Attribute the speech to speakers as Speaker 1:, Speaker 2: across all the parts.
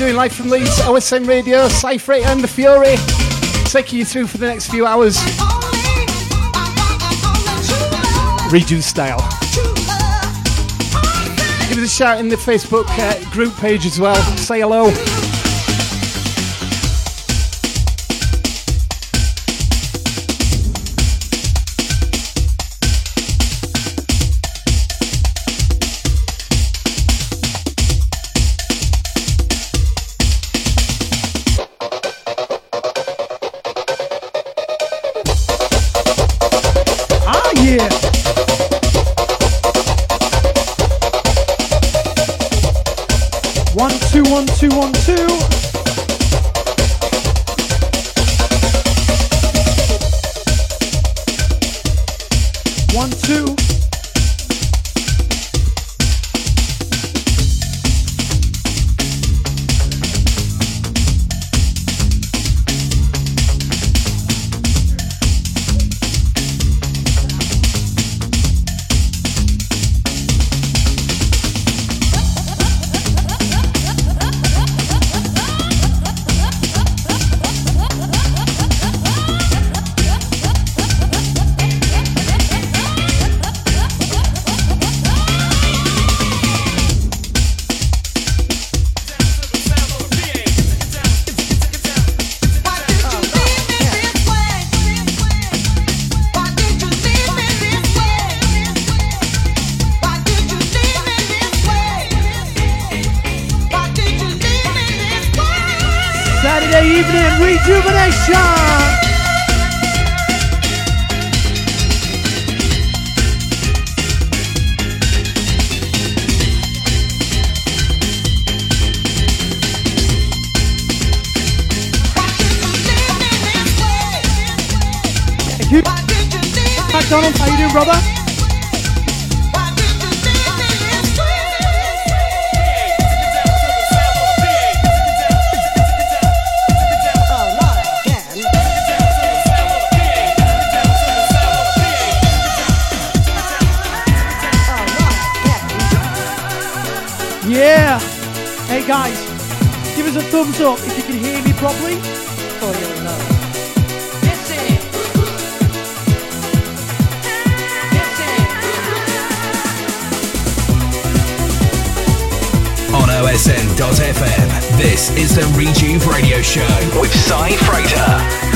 Speaker 1: doing? Live from Leeds, OSN Radio, Cypher and The Fury. Taking you through for the next few hours. Redo style. Give us a shout in the Facebook uh, group page as well. Say hello.
Speaker 2: OSN.FM. This is the Rejuve Radio Show with Cy Freighter.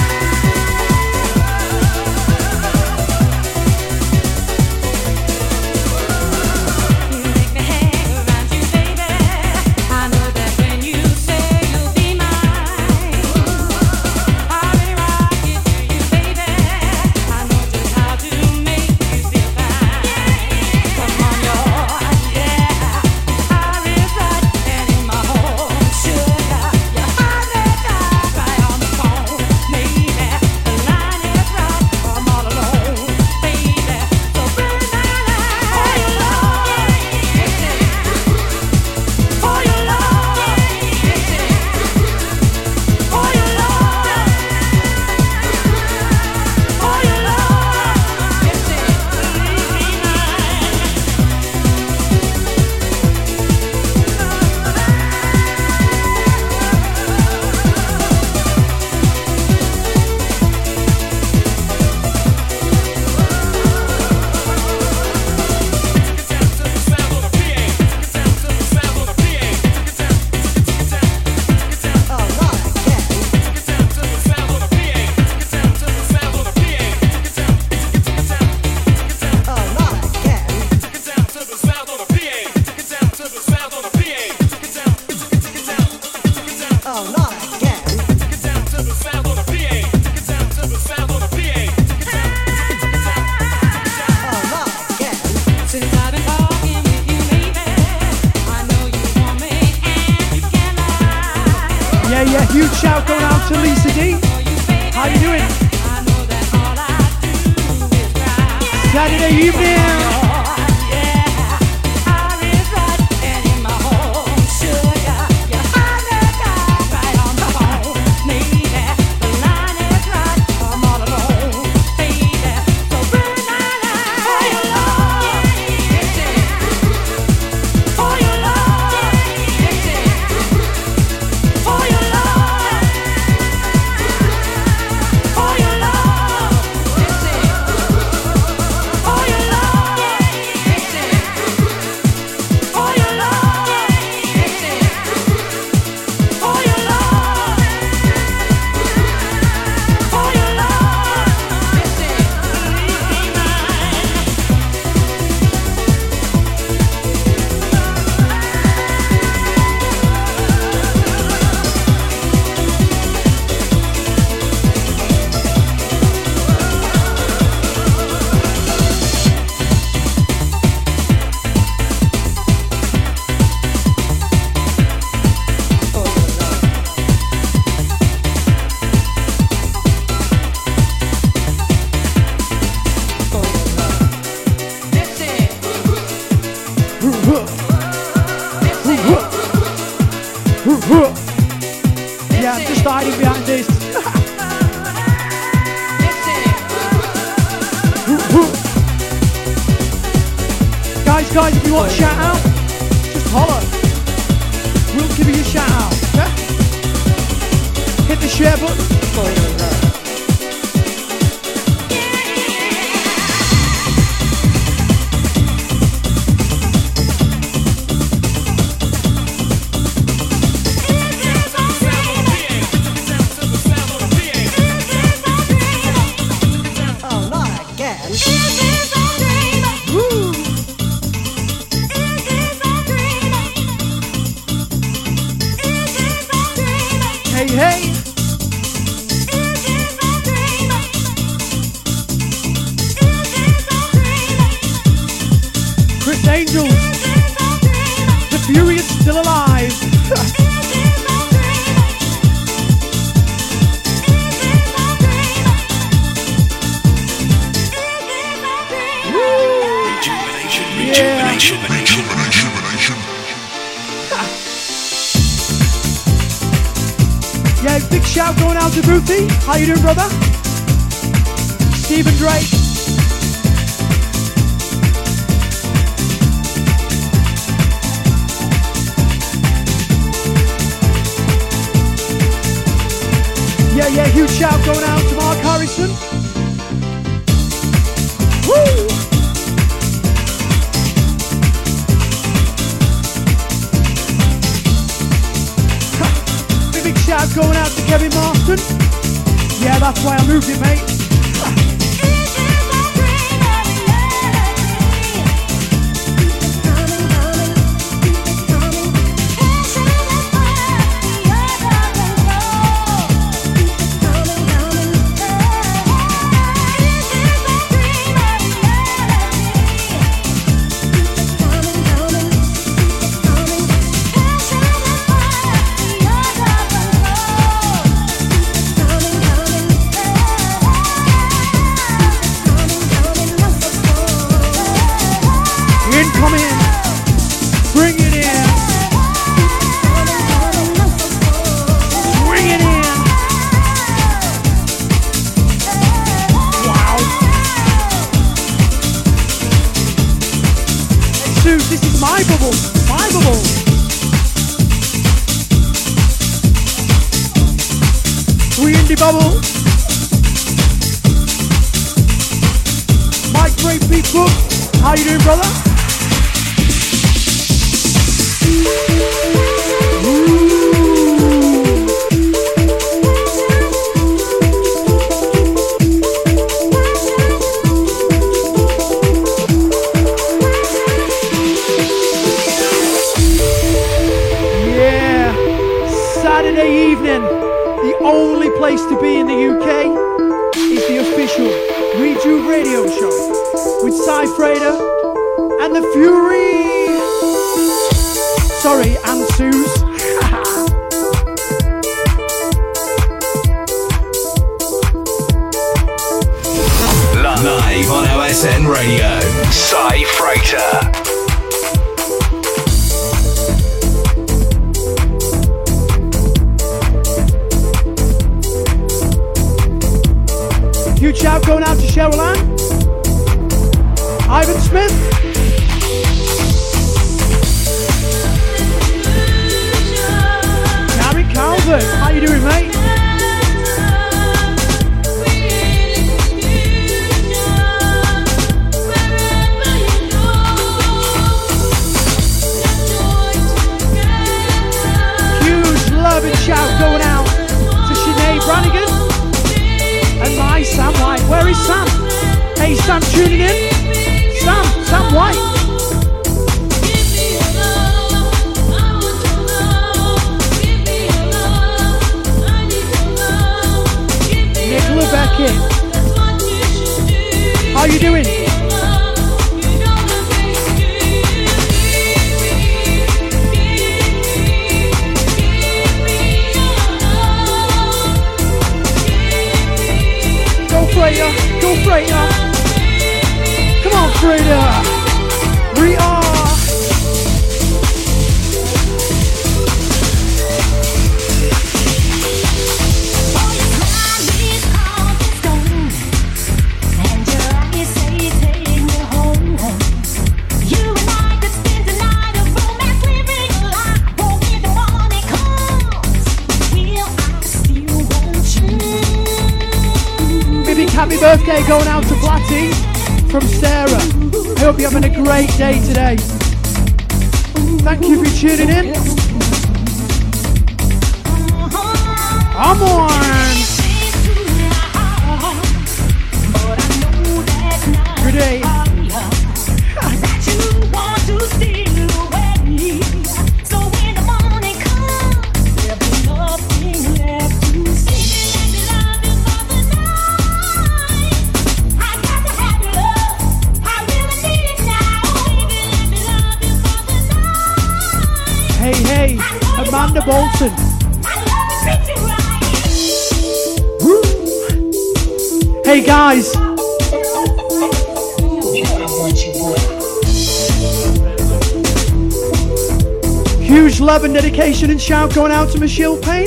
Speaker 2: Going out to
Speaker 1: Michelle Payne,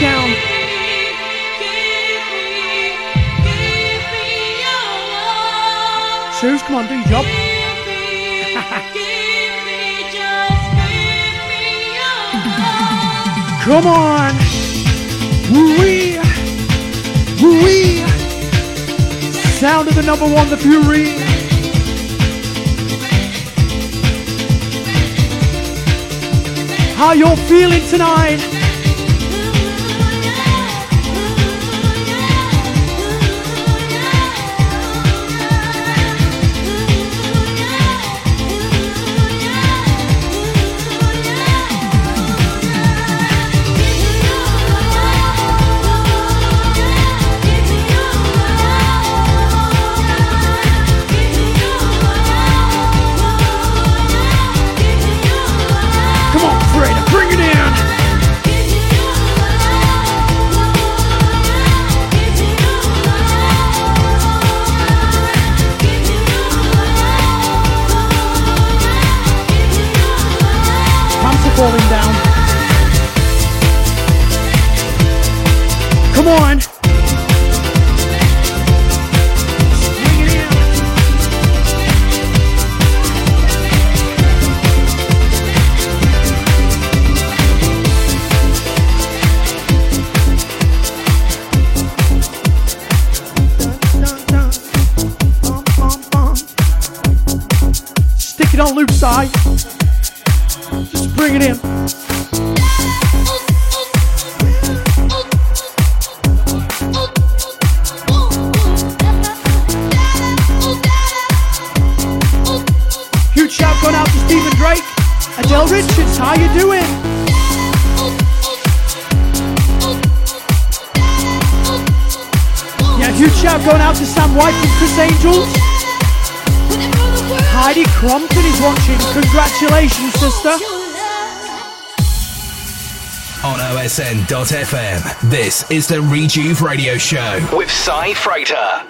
Speaker 2: that. Suze, come on, do your job. come on. Woo-wee. Woo-wee. Sound of the number one, the Fury. How you feeling tonight?
Speaker 3: OSN.FM, this is the Rejuve Radio Show with Cy Freighter.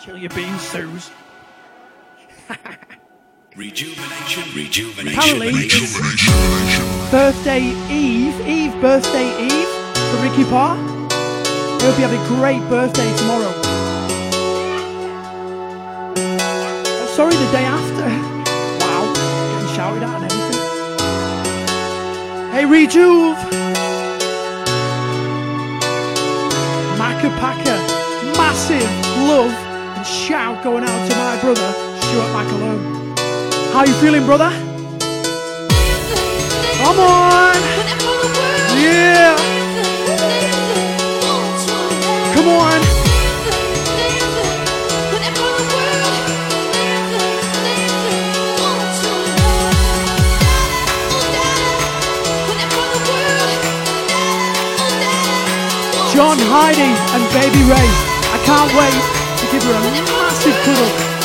Speaker 2: Chill your beans, Suze.
Speaker 4: Rejuvenation, rejuvenation,
Speaker 2: Apparently, it's birthday eve, eve, birthday eve for Ricky Parr. He'll be having a great birthday tomorrow. Oh, sorry, the day after. Wow, getting shouted at and everything. Hey, Rejuve! How you feeling, brother? Come on! Yeah! Come on! John, Heidi, and Baby Ray. I can't wait to give her a massive cuddle.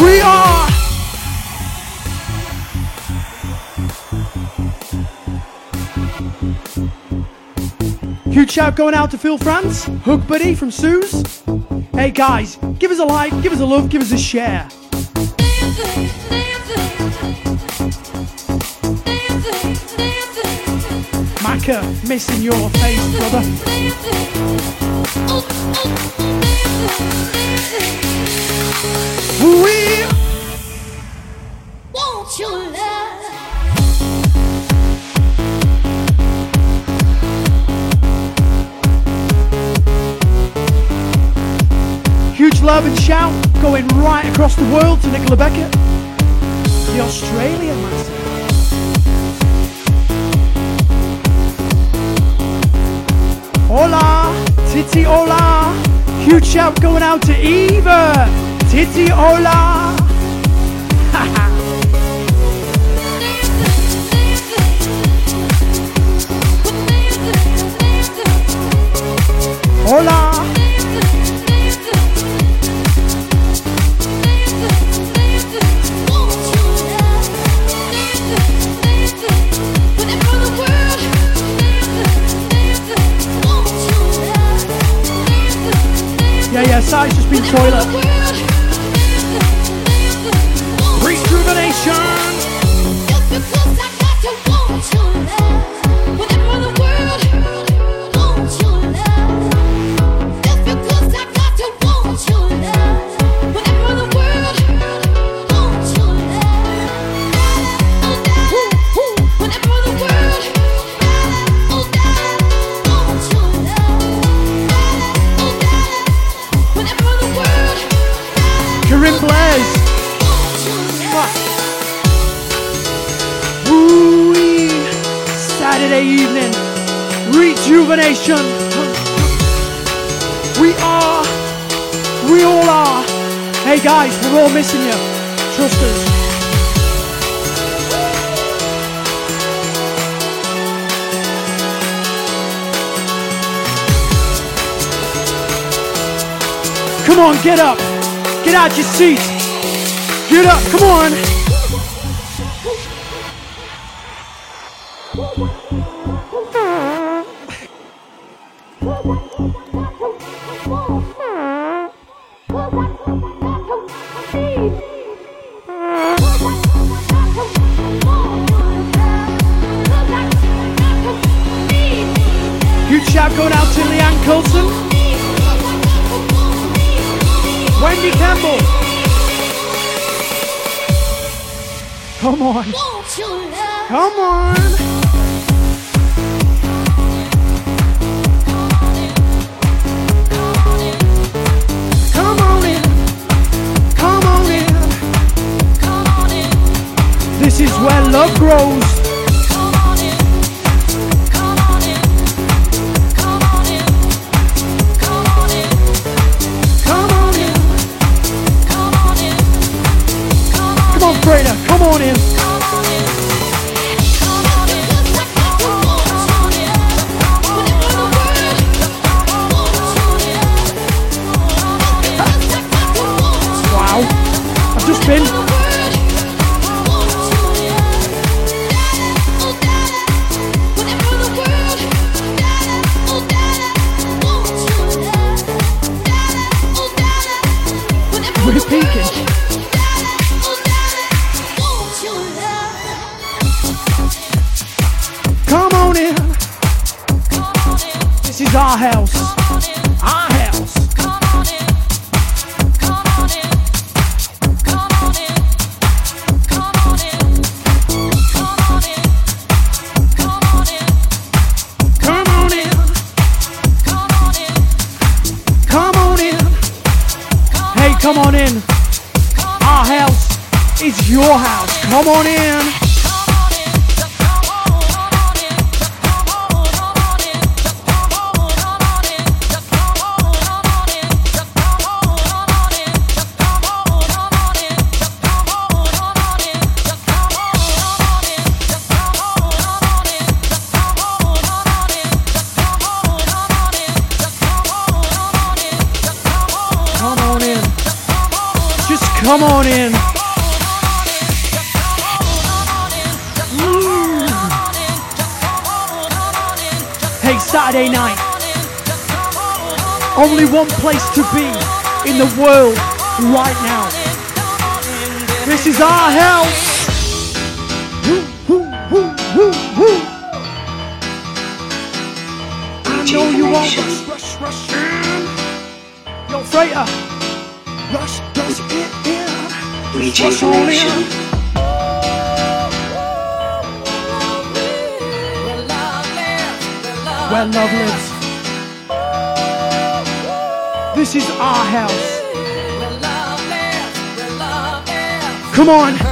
Speaker 2: We are. Huge shout going out to Phil France, Hook Buddy from Suze. Hey guys, give us a like, give us a love, give us a share. Macca, missing your face, brother.
Speaker 5: Love
Speaker 2: and shout going right across the world to Nicola Beckett, the Australian master. Titi Hola. Huge shout going out to Eva. Titi Hola. get up. Get out your seat. Get up. Come on. Come on.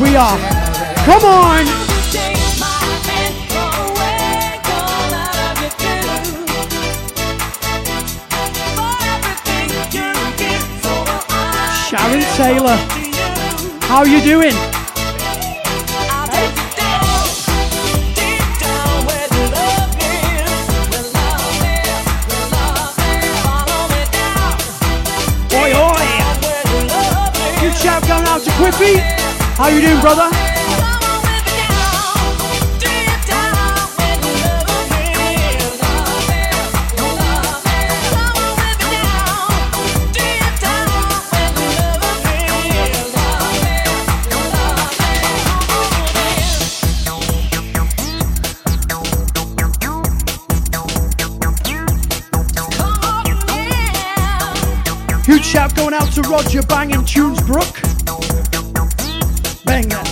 Speaker 1: We are, come on! Sharon Taylor, how are you doing? Oi, oi! Good shout going out to Quippy. How you doing, brother? Huge shout going out to Roger Banging Tunes Brook. Bang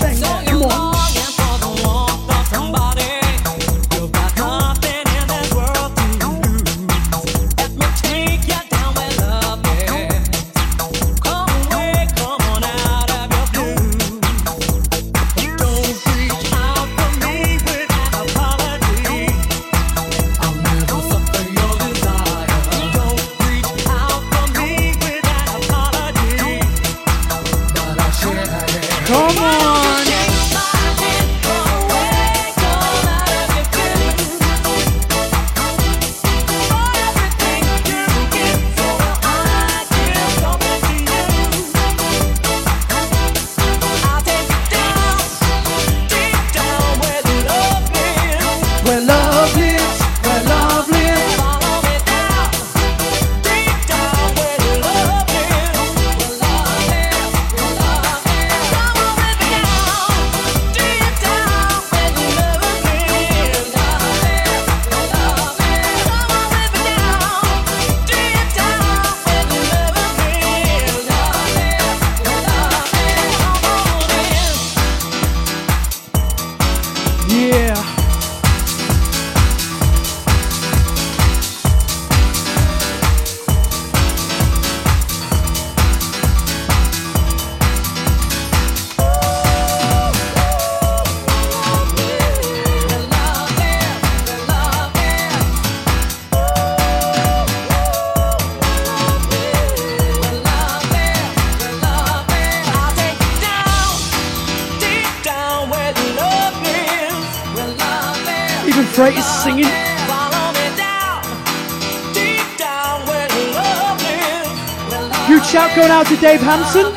Speaker 1: to Dave Hansen.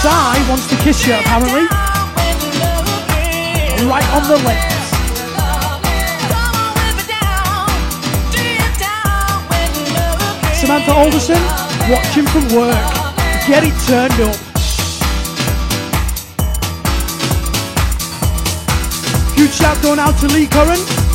Speaker 1: Sai wants to kiss you, apparently. Right on the lips. Samantha Alderson, watching from work. Get it turned up. Huge shout going out to Lee Curran.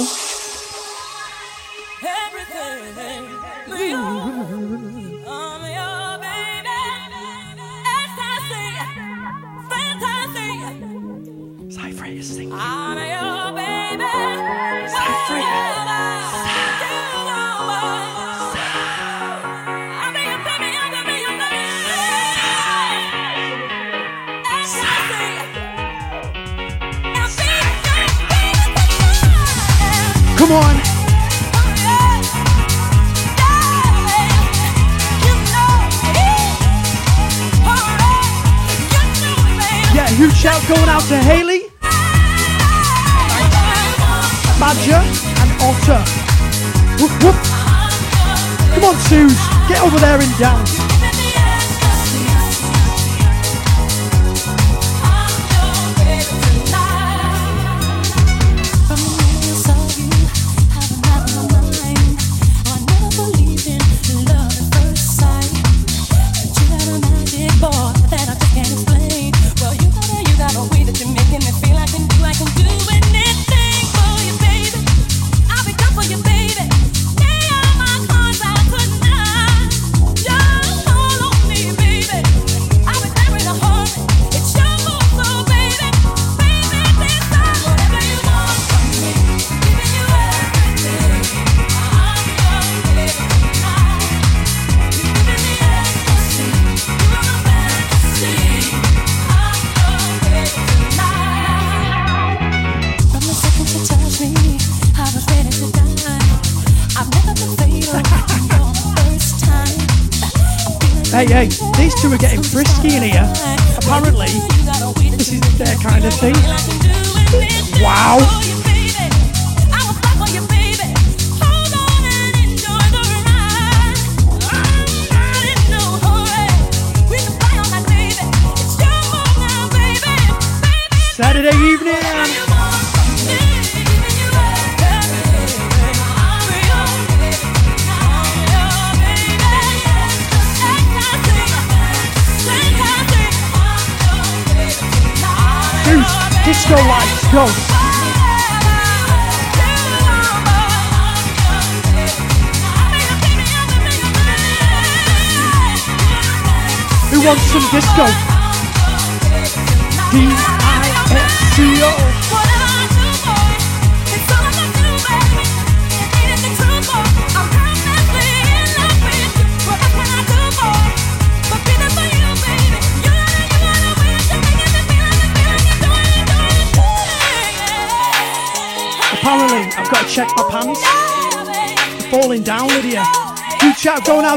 Speaker 1: How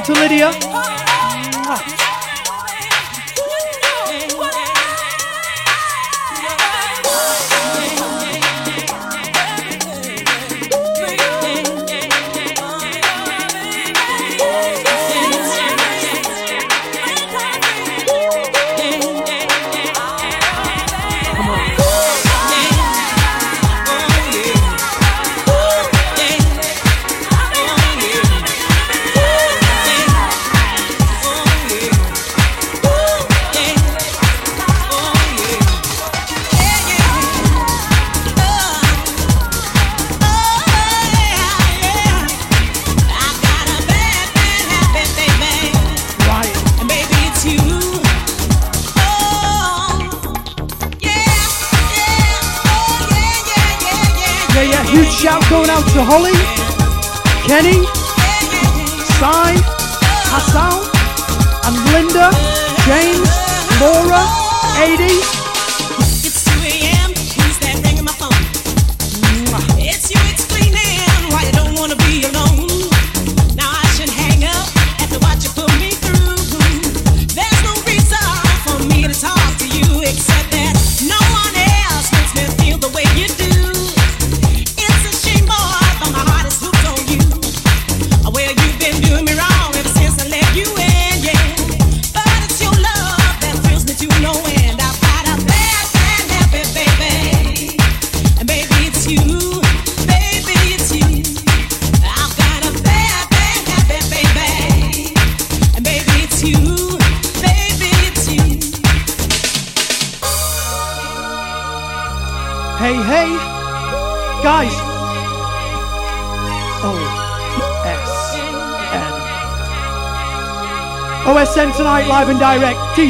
Speaker 1: to
Speaker 6: Lydia.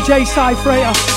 Speaker 6: DJ Cy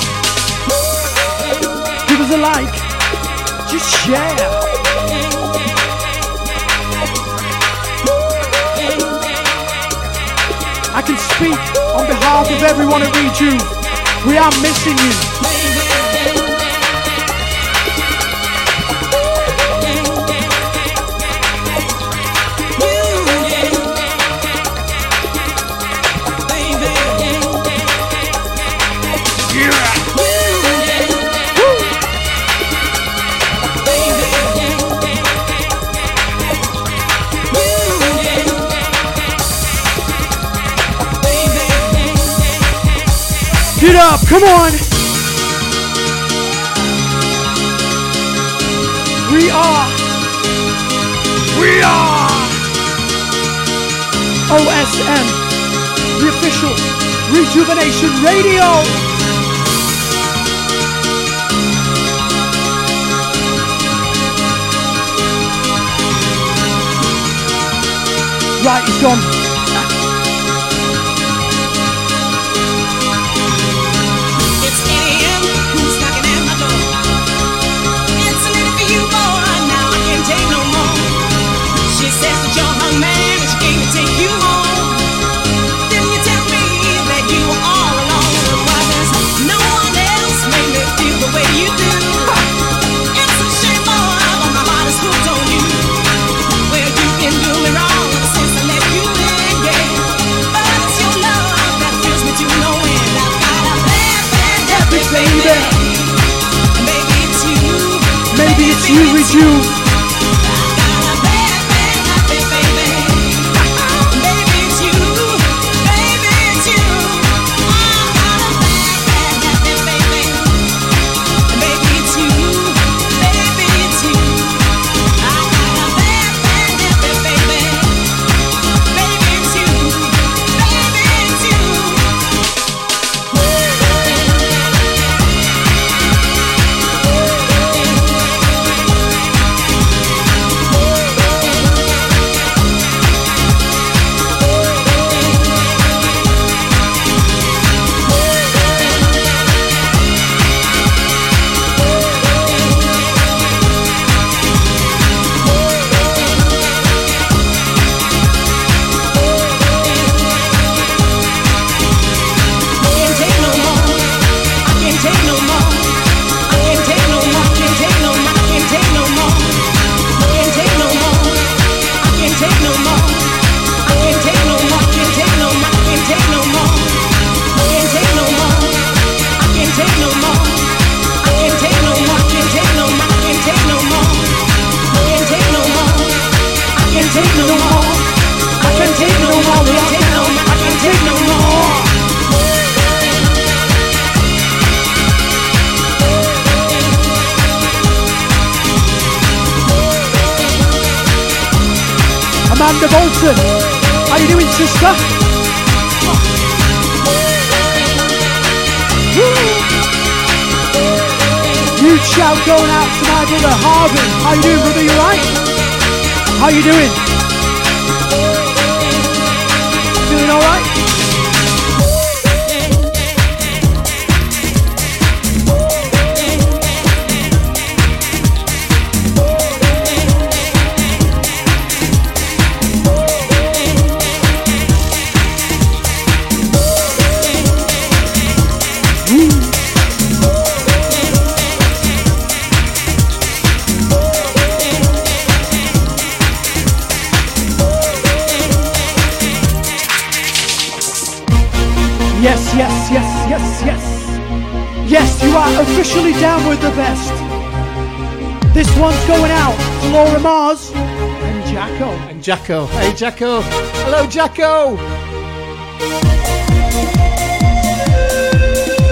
Speaker 2: Jacko.
Speaker 7: Hello, Jacko.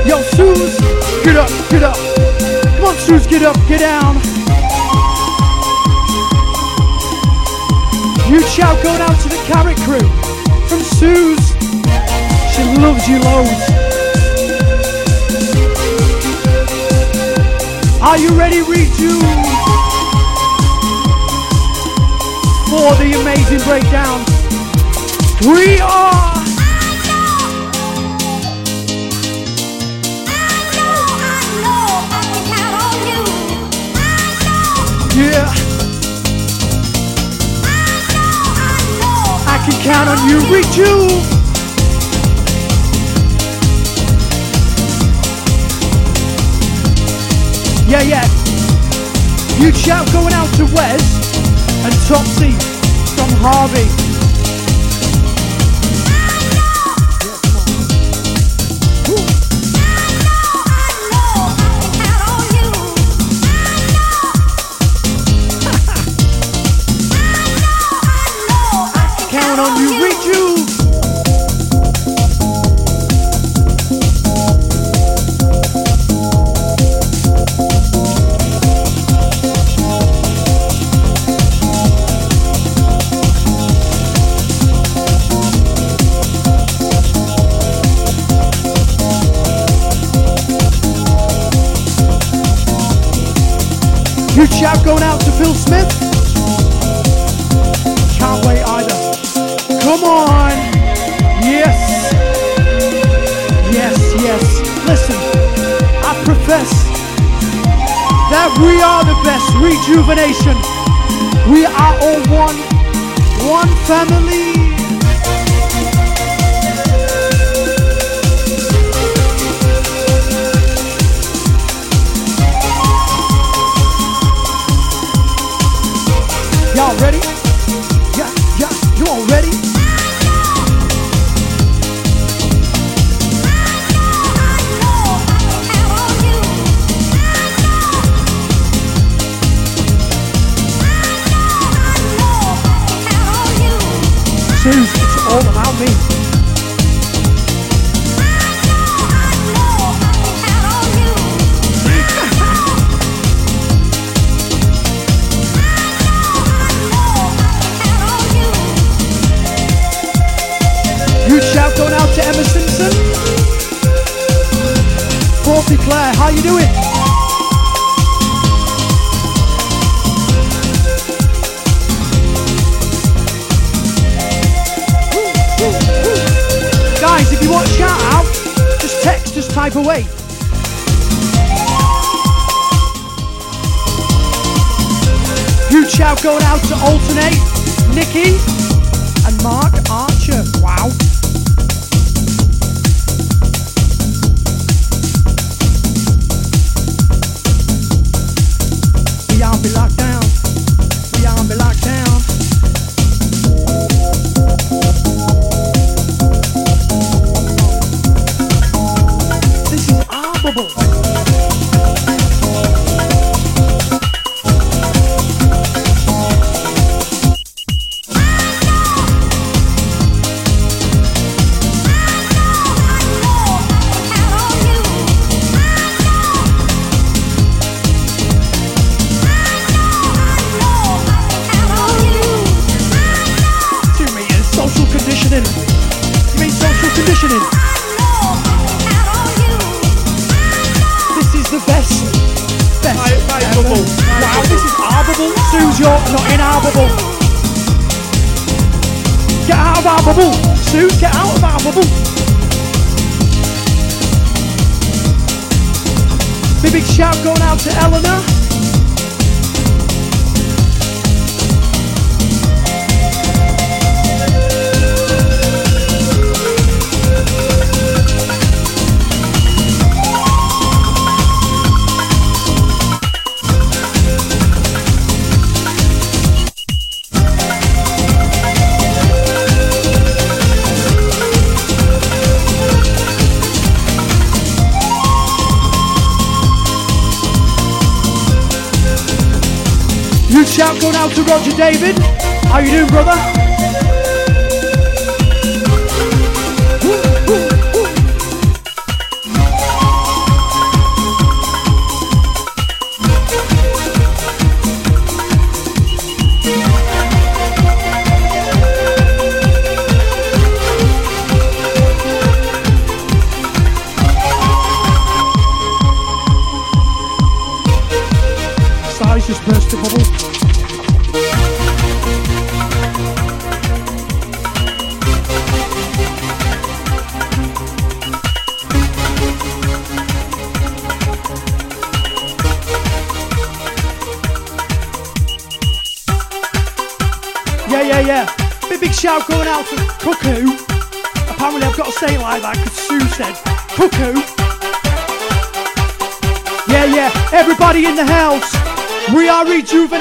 Speaker 2: Yo, Suze, get up, get up. Come on, Suze, get up, get down. Huge shout going out to the Carrot Crew from Suze. She loves you loads. Are you ready, Reju? For the amazing breakdown. We are. I know. I can count on you. I know Yeah. I know I know. I can count on you. Yeah, yeah. Huge shout going out to Wes and Topsy from Harvey. Shout going out to Phil Smith. Can't wait either. Come on. Yes. Yes, yes. Listen, I profess that we are the best rejuvenation. We are all one, one family. Forty Claire, how you doing? Guys, if you want a shout out, just text, just type away. Huge shout going out to Alternate, Nikki,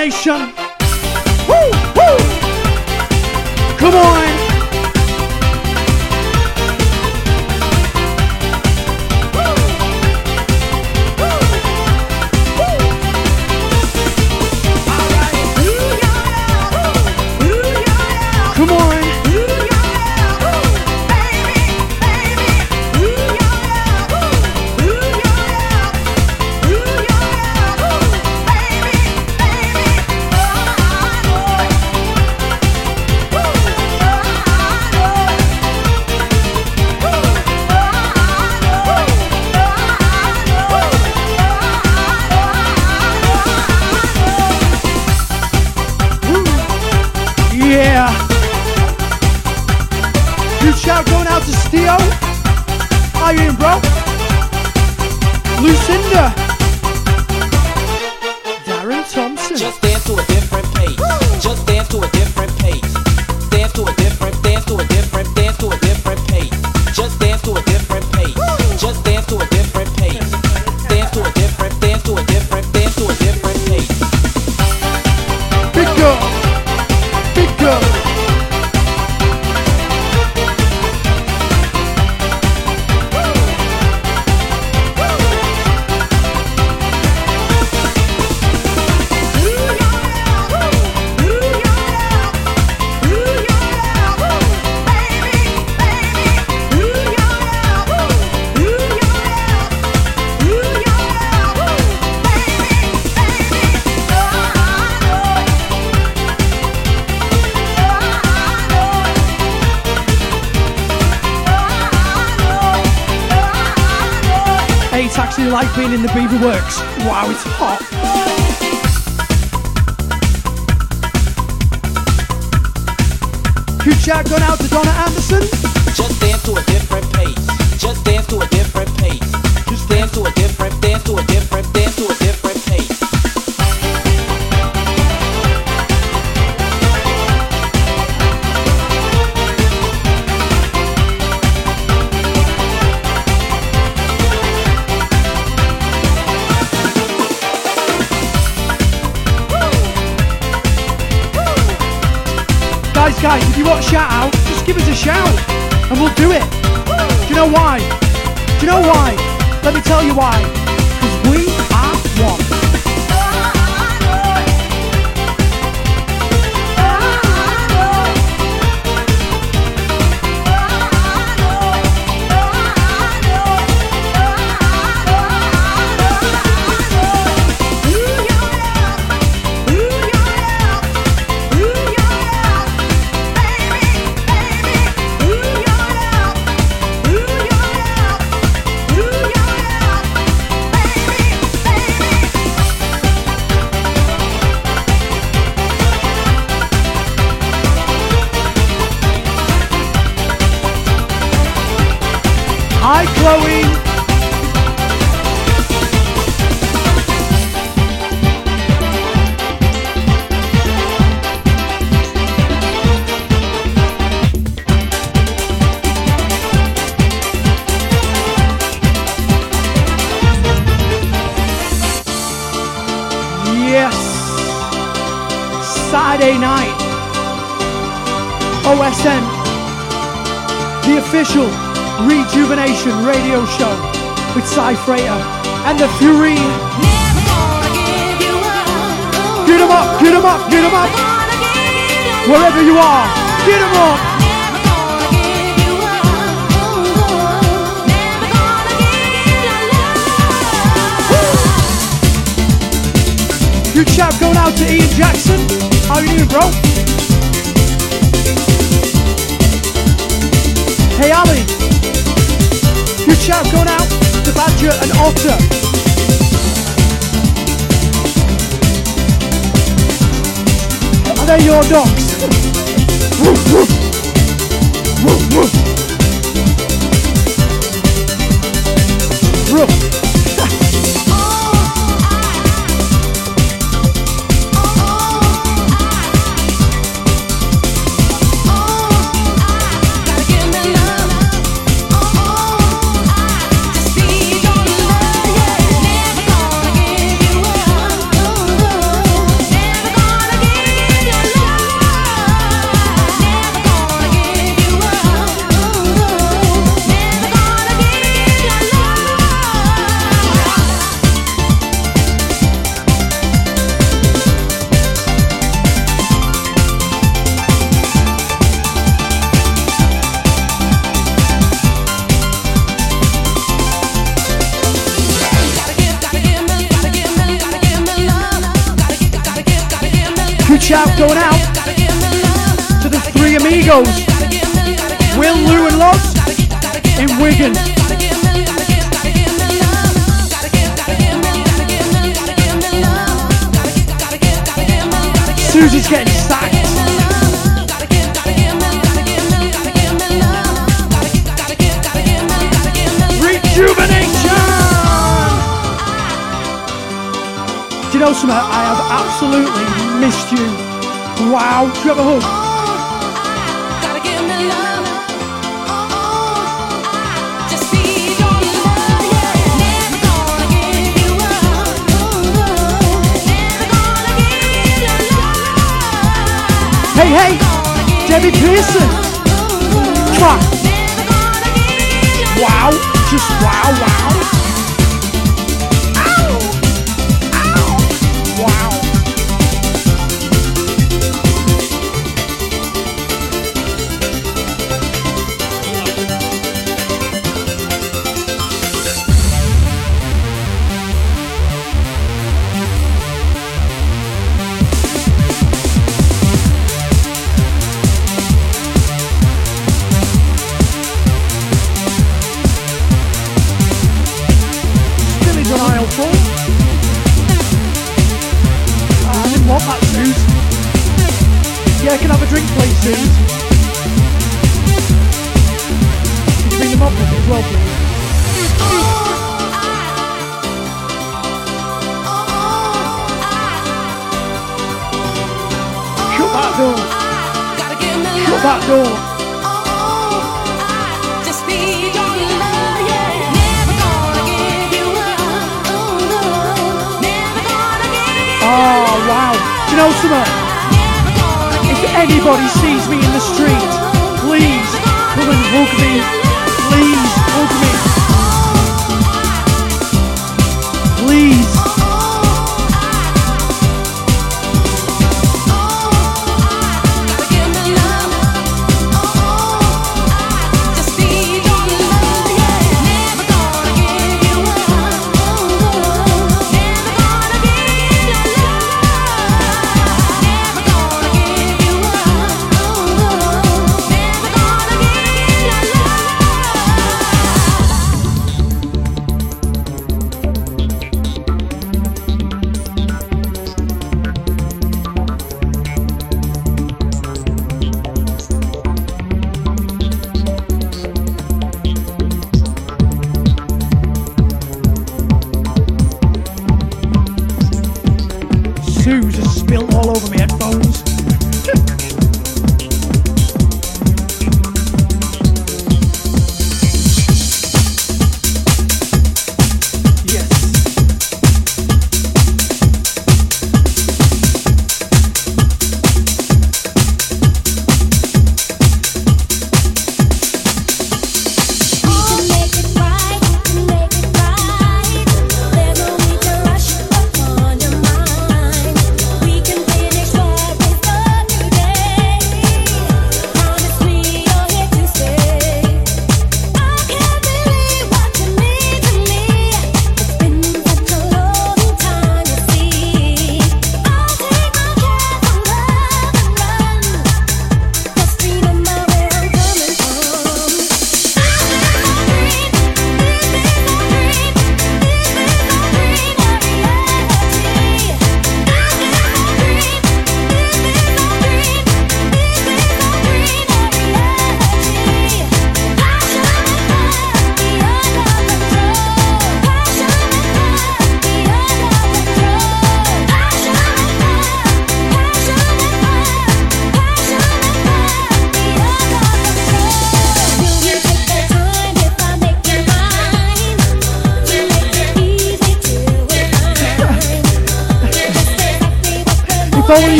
Speaker 2: rejuvenation.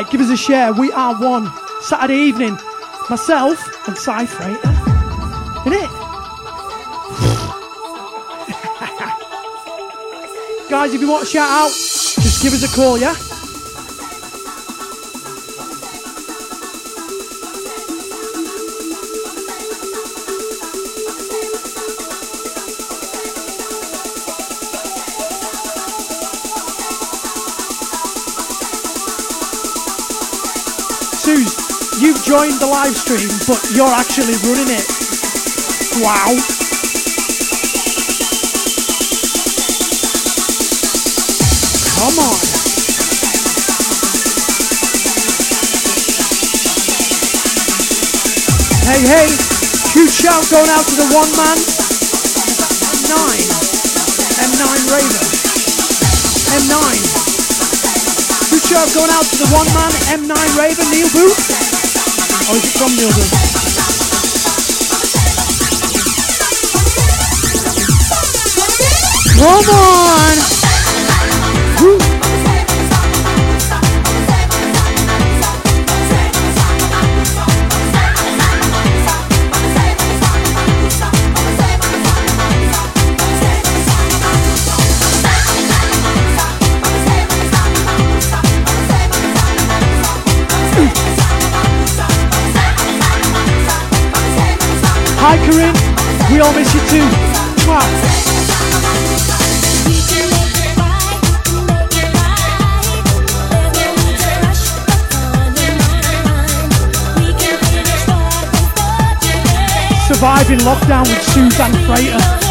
Speaker 2: Like, give us a share. We are one. Saturday evening. Myself and Cy Freighter. It? Guys, if you want a shout out, just give us a call, yeah? Joined the live stream, but you're actually running it. Wow. Come on. Hey, hey, huge shout going out to the one man. M9. M9 Raven. M9. Huge shout going out to the one man, M9 Raven, Neil Booth. Come on! Hi Corinne, we all miss you too. Mwah. Surviving lockdown with Suzanne Freighter.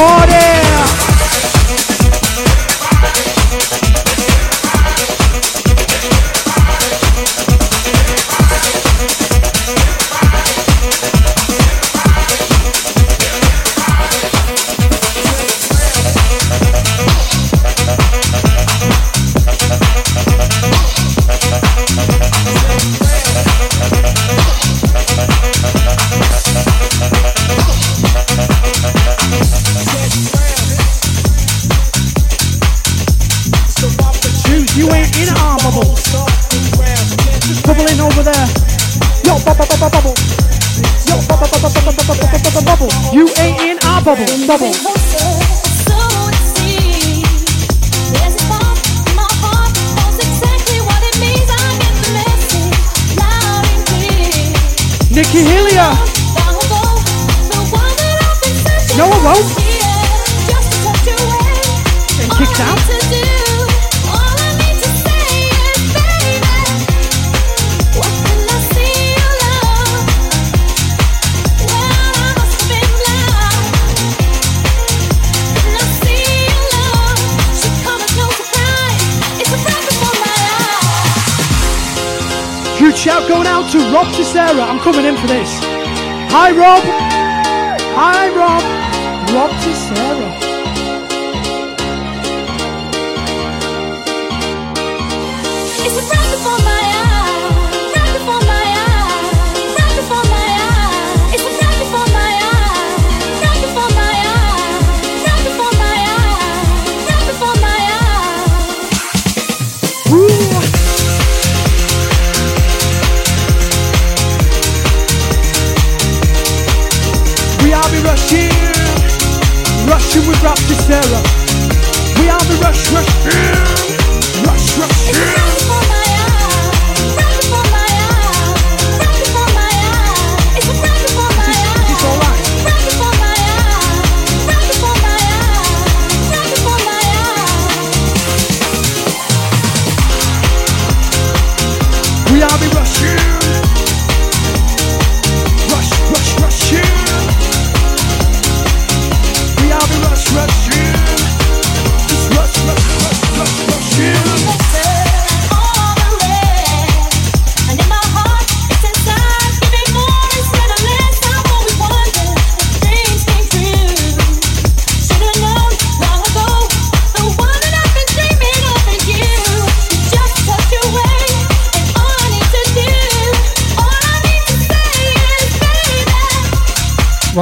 Speaker 2: Party.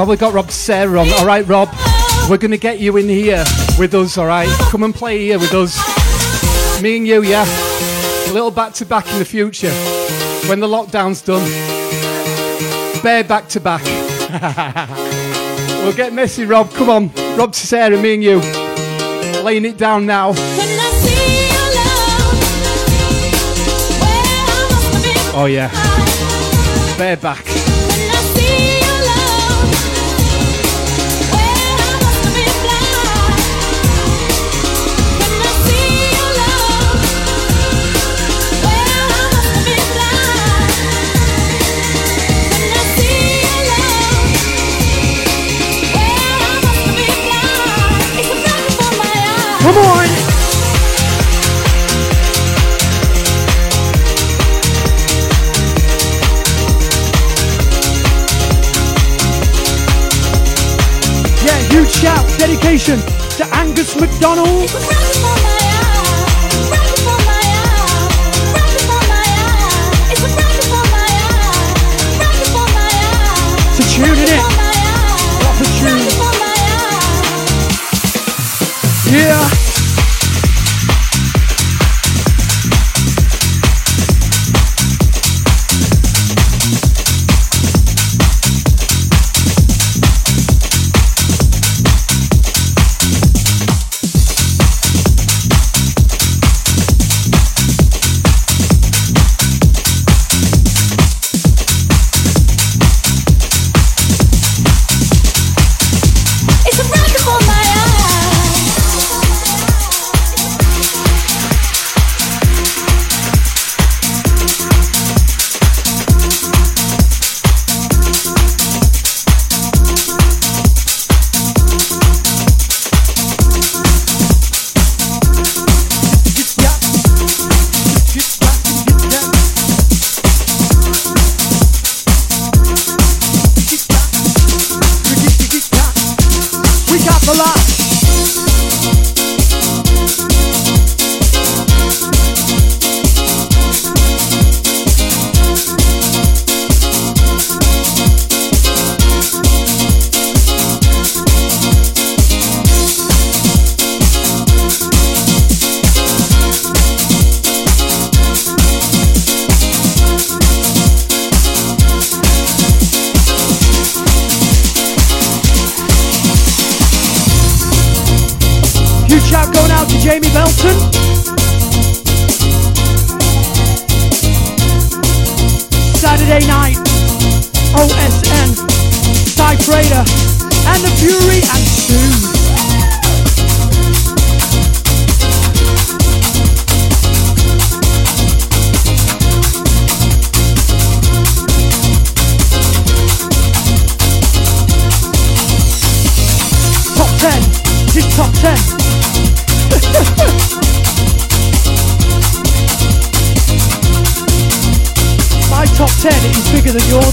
Speaker 7: We got Rob Sarah on. All right, Rob, we're going to get you in here with us. All right, come and play here with us. Me and you, yeah. A little back to back in the future when the lockdown's done. Bear back to back. we'll get messy, Rob. Come on, Rob to Sarah, me and you. Laying it down now. Oh yeah, bear back.
Speaker 2: Come on. Yeah, huge shout, dedication to Angus McDonald. Cy and the Fury and Sue. Top 10. This is top 10. My top 10 is bigger than your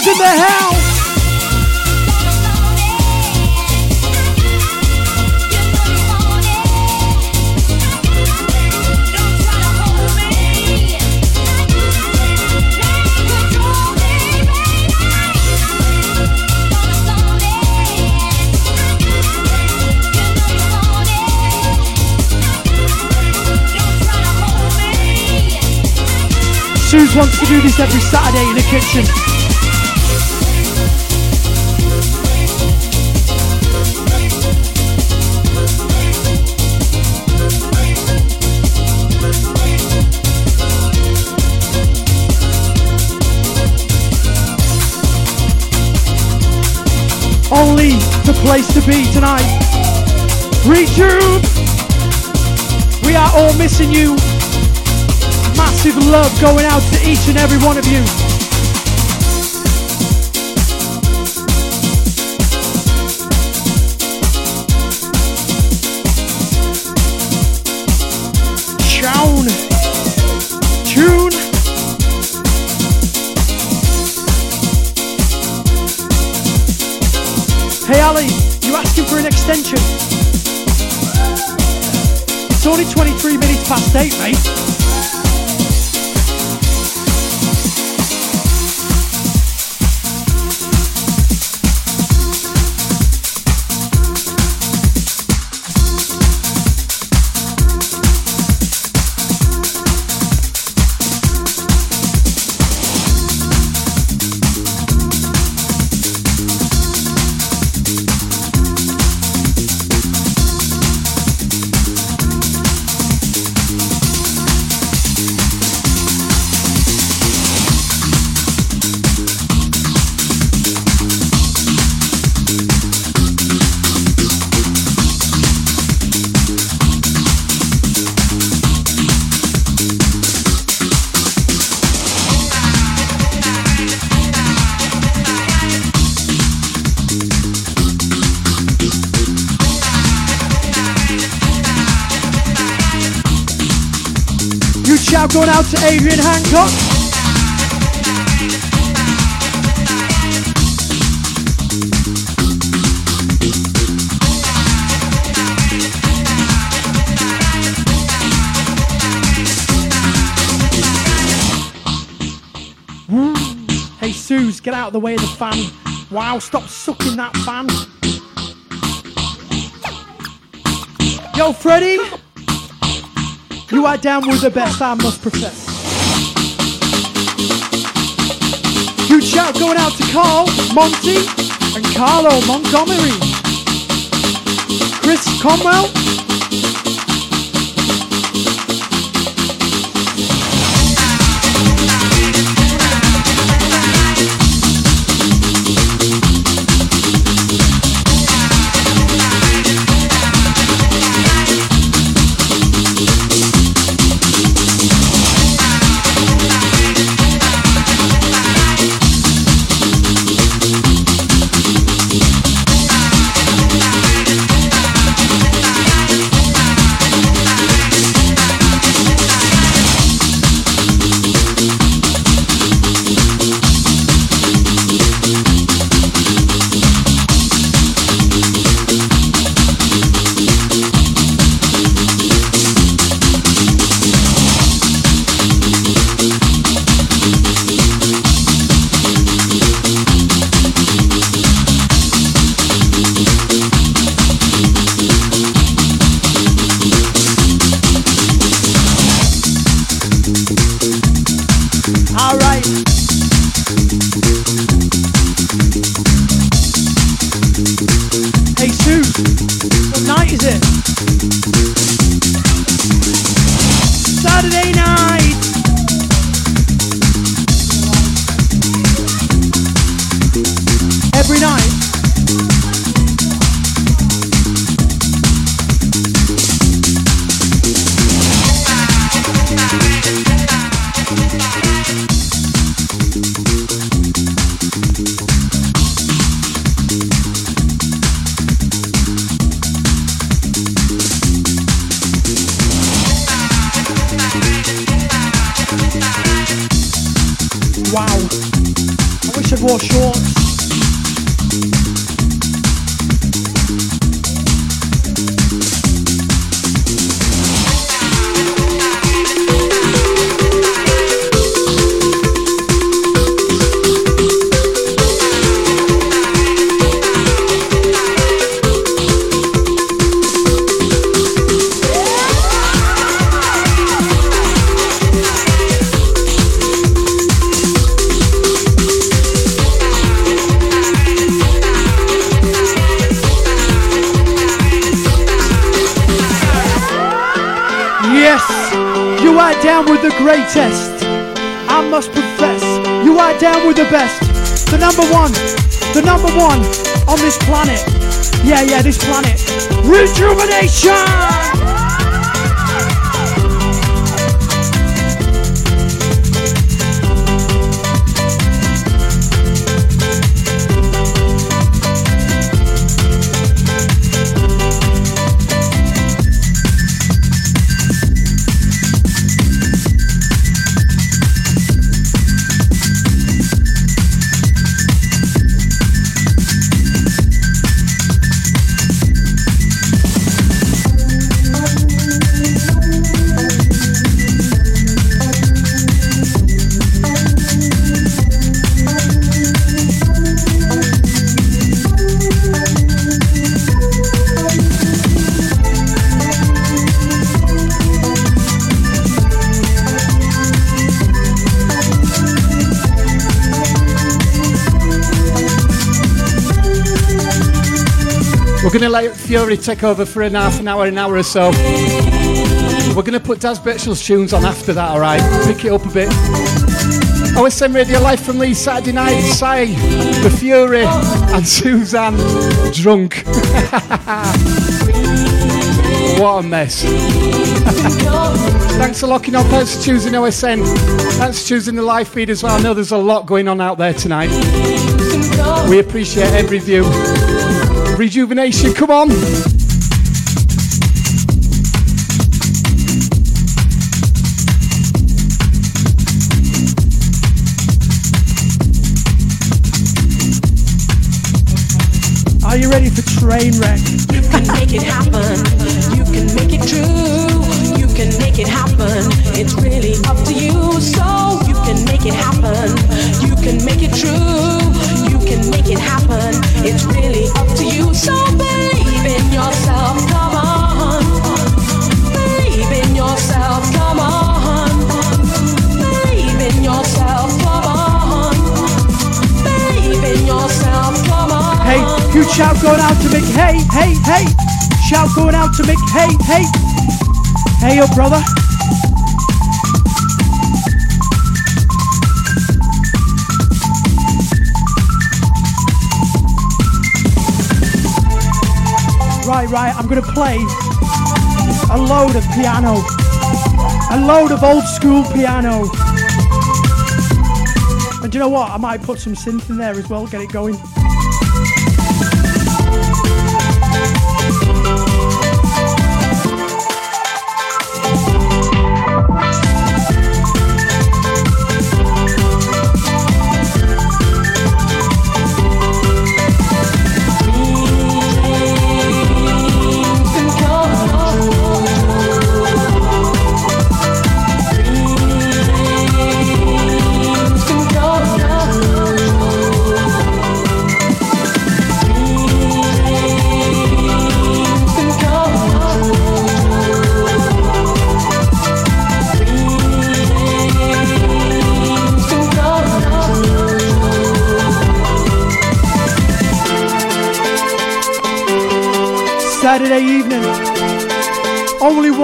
Speaker 2: fingers in the house. Suze wants to do this every Saturday in the kitchen. Place to be tonight. Rejuve! We are all missing you massive love going out to each and every one of you. 8, mate. Adrian mm. Hey Suze, get out of the way of the fan. Wow, stop sucking that fan. Yo, Freddie. You are down with the best, I must profess. Huge shout going out to Carl, Monty, and Carlo Montgomery. Chris Conwell.
Speaker 7: Take over for an half an hour, an hour or so. We're going to put Daz Birchall's tunes on after that, alright? Pick it up a bit. OSN Radio Live from Leeds Saturday night. Sai, The Fury, and Suzanne drunk. what a mess. Thanks for locking up. Thanks for choosing OSN. Thanks for choosing the live feed as well. I know there's a lot going on out there tonight. We appreciate every view. Rejuvenation, come on.
Speaker 2: Train wreck?
Speaker 1: You can make it happen. You can make it true. You can make it happen. It's really up to you. So you can make it happen. You can make it true. You can make it happen. It's really up to you. So believe in yourself. Come on. Believe in yourself. Come on. Believe in yourself. Come on. Believe in yourself. Come on.
Speaker 2: Hey, huge shout going out to Mick. Hey, hey, hey. Shout going out to Mick. Hey, hey. Hey, yo, brother. Right, right, I'm gonna play a load of piano. A load of old school piano. And do you know what? I might put some synth in there as well, get it going.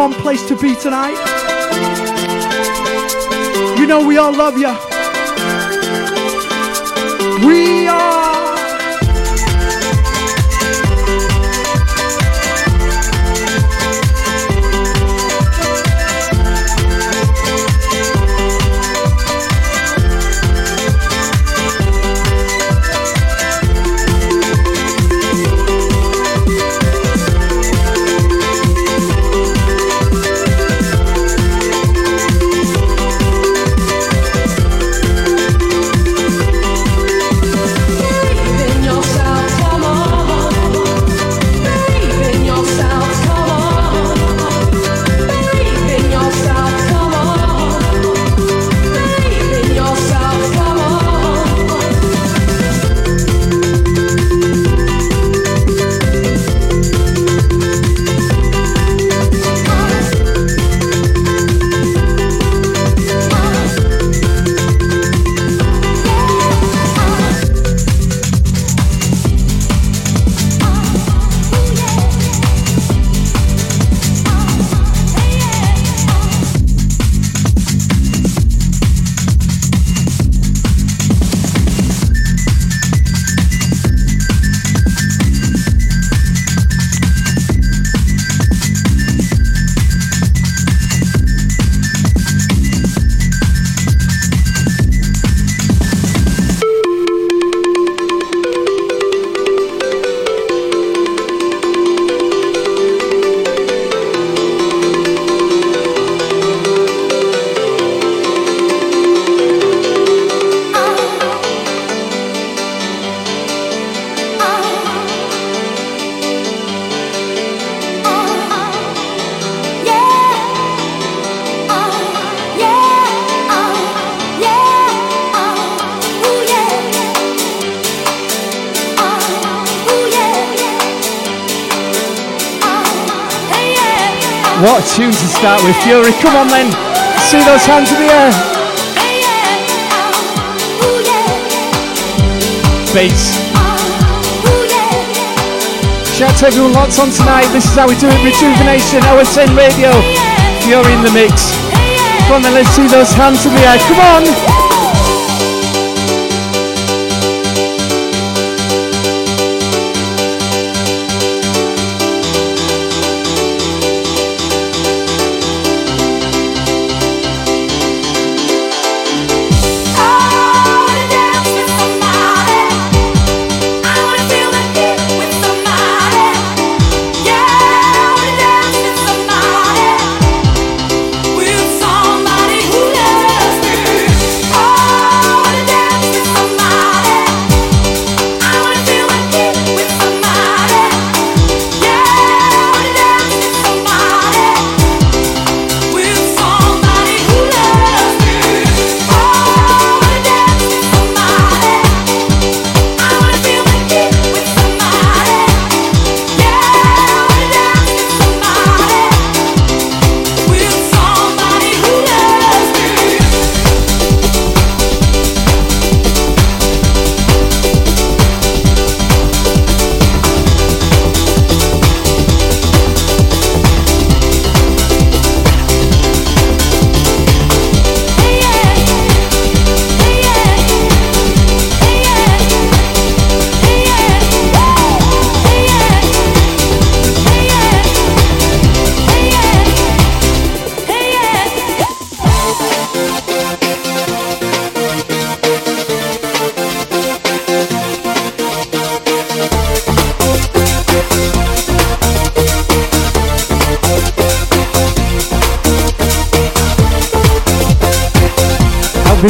Speaker 2: One place to be tonight. You know we all love you. We
Speaker 1: What a tune to start with, Fury. Come on then. See those hands in the air. Bass. Shout out to everyone lots on tonight. This is how we do it. Rejuvenation, OSN Radio. Fury in the mix. Come on then, let's see those hands in the air. Come on.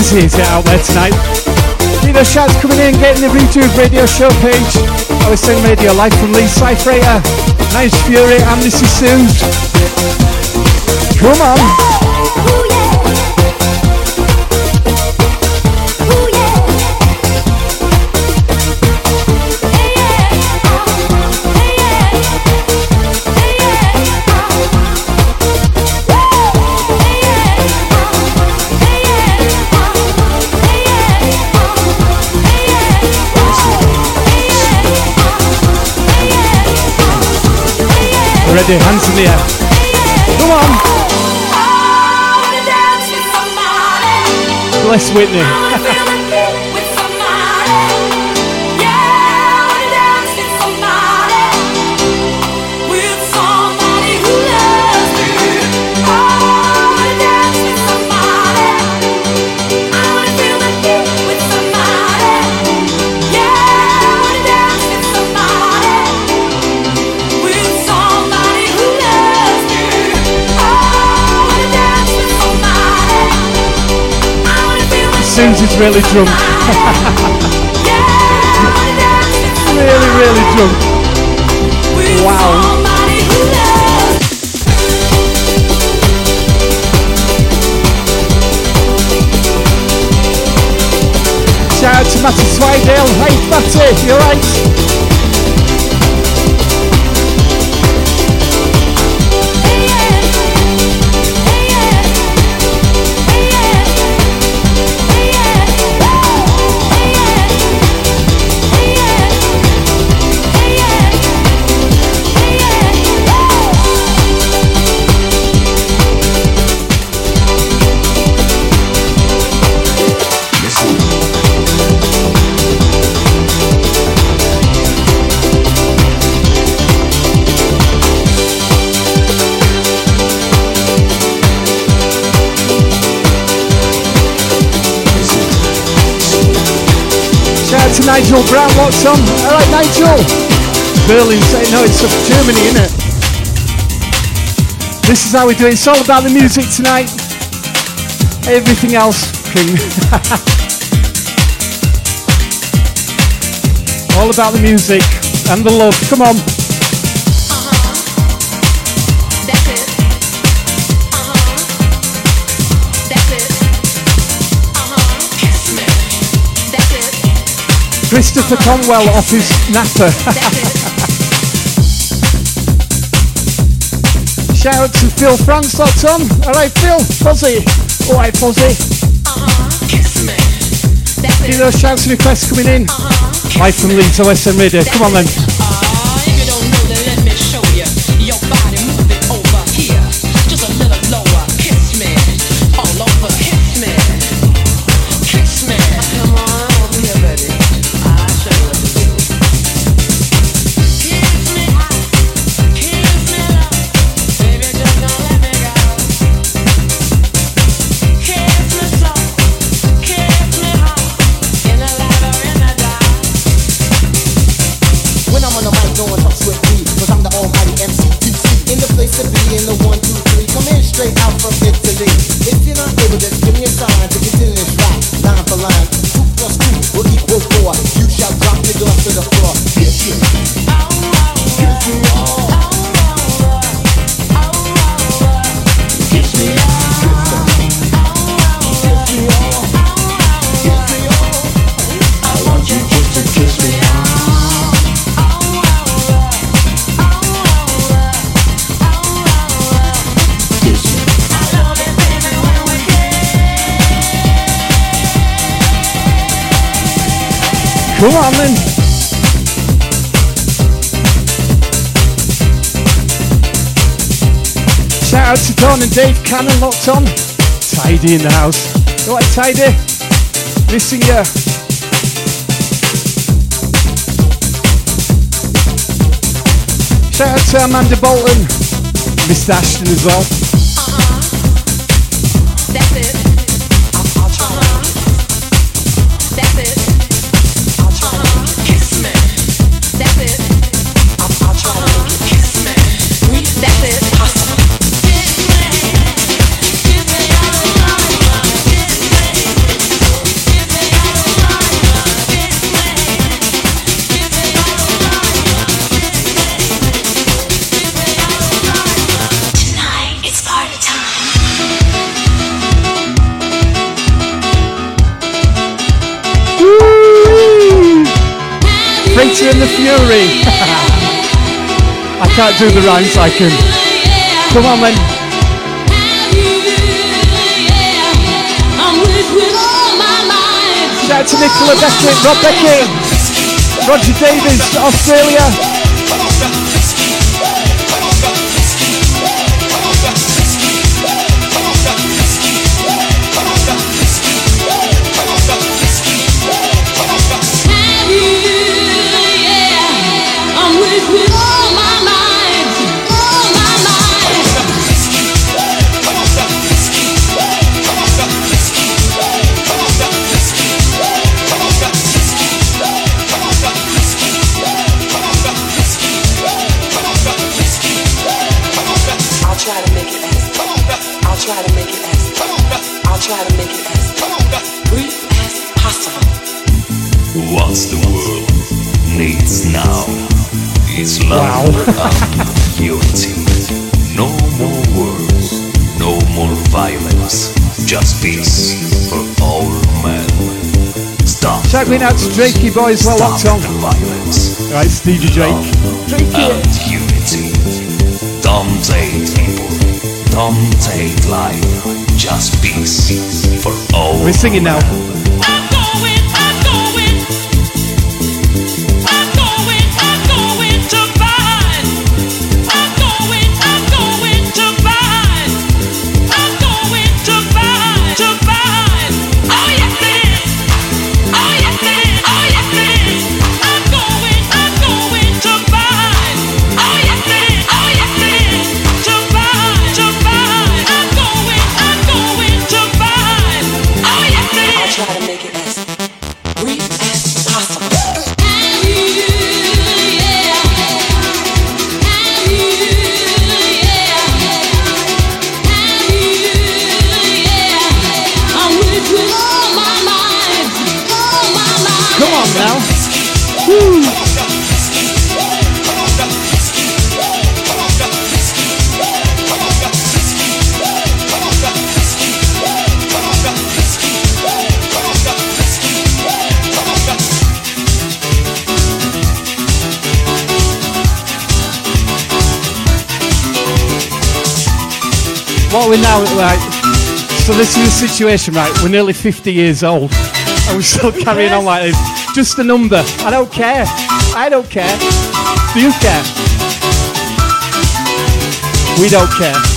Speaker 1: Busy is out there tonight? See those shouts coming in, getting the Rejuve radio show page. OSN Radio, live from Lee Cyfrater, Nice Fury, and this is Suze. Come on. Ready, hands in the air. Come on. Bless Whitney. Really drunk. really, really drunk. Wow. Shout out to Matty Swidale. Hey, Matty, you alright? Nigel Brown, what's on? Alright, Nigel. Berlin saying, no, it's Germany, isn't it? This is how we do it. It's all about the music tonight. Everything else, king. all about the music and the love. Come on. Christopher Conwell off his napper. Shout out to Phil France locked on. Alright, Phil, Fuzzy. Alright, Fuzzy. Uh-huh. See those shouts and requests coming in. Uh-huh. Live from Leeds OSN Radio. Come on then.
Speaker 7: Come
Speaker 1: on then. Shout out to Don and Dave Cannon locked on. Tidy in the house. You like Tidy? Missing you. Shout out to Amanda Bolton. Mr. Ashton as well. Freighter and the Fury. I can't do the rhymes, I can. Come on then. Shout out to Nicola Beckett, Rob Beckett, Roger Davis, Australia.
Speaker 4: Um, unity. No more wars, no more violence, just peace for all men. Stop.
Speaker 1: Shout me out to Drakey boy as well, locked on.
Speaker 4: the violence.
Speaker 1: Right, Stevie Drake.
Speaker 4: and unity. Don't hate people. Don't hate life. Just peace for all.
Speaker 1: We're singing now.
Speaker 7: We're now, right? So this is the situation, right? We're nearly 50 years old, and we're still carrying on like this. Just a number. I don't care. I don't care. Do you care? We don't care.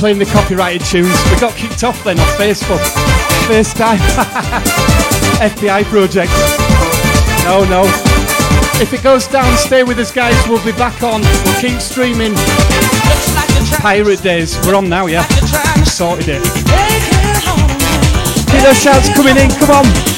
Speaker 7: Playing the copyrighted tunes. We got kicked off then on Facebook. First time. FBI project. No, no. If it goes down, stay with us, guys. We'll be back on. We'll keep streaming. Pirate Days. We're on now, yeah? Sorted it. Those shouts coming in. Come on.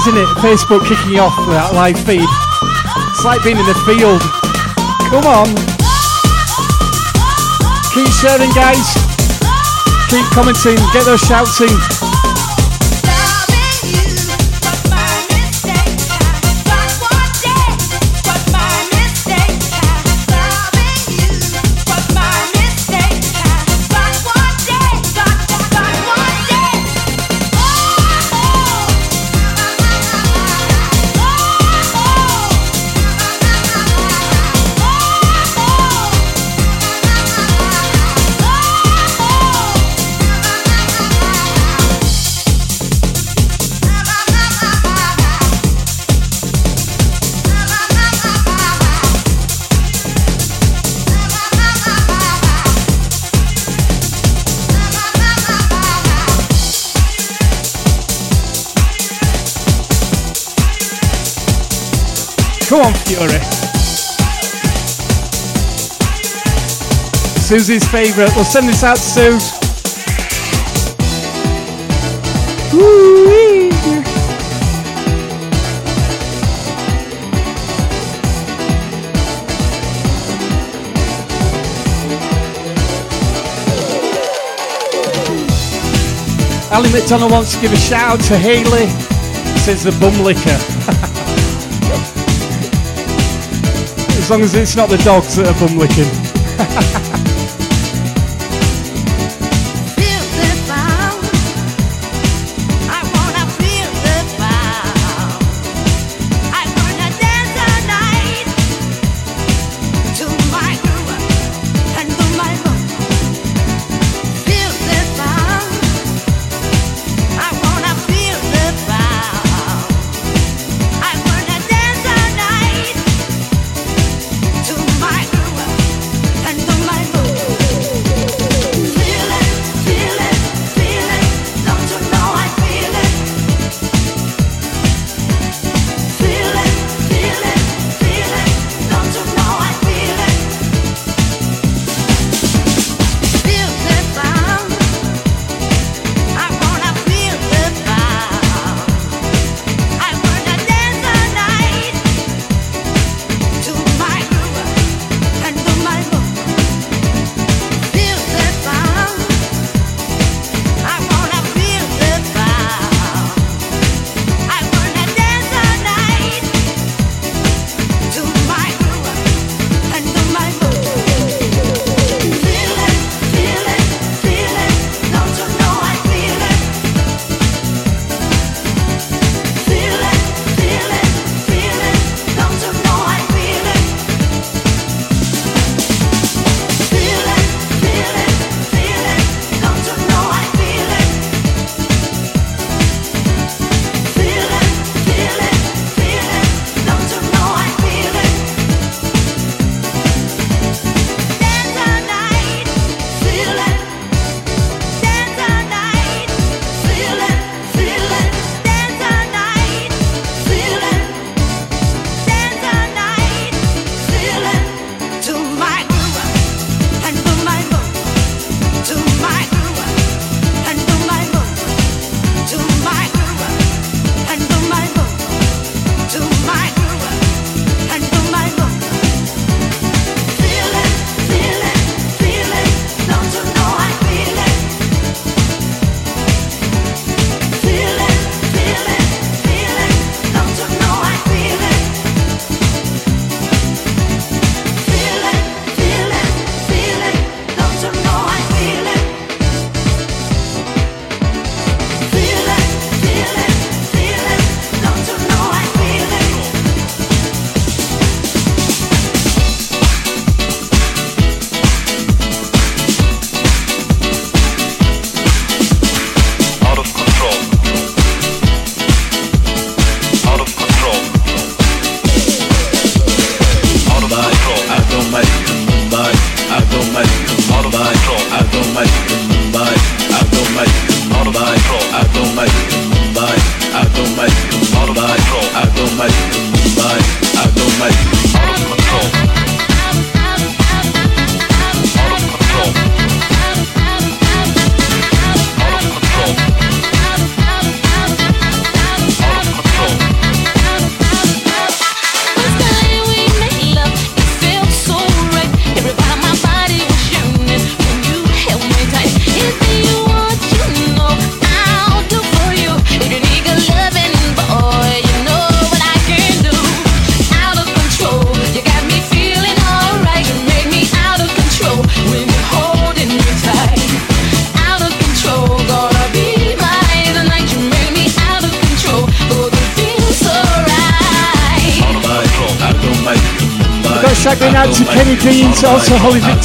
Speaker 7: Isn't it? Facebook kicking off with that live feed. It's like being in the field. Come on. Keep sharing, guys. Keep commenting. Get those shouts Susie's favourite. We'll send this out to. Woo-wee. Ali McDonald wants to give a shout out to Haley. Says the bum licker. as long as it's not the dogs that are bum licking.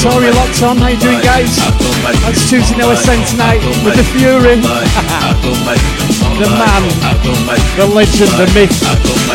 Speaker 1: Sorry, locked on. How you doing, guys? That's Tuesday Now same tonight with the Fury, the man, the legend, the myth.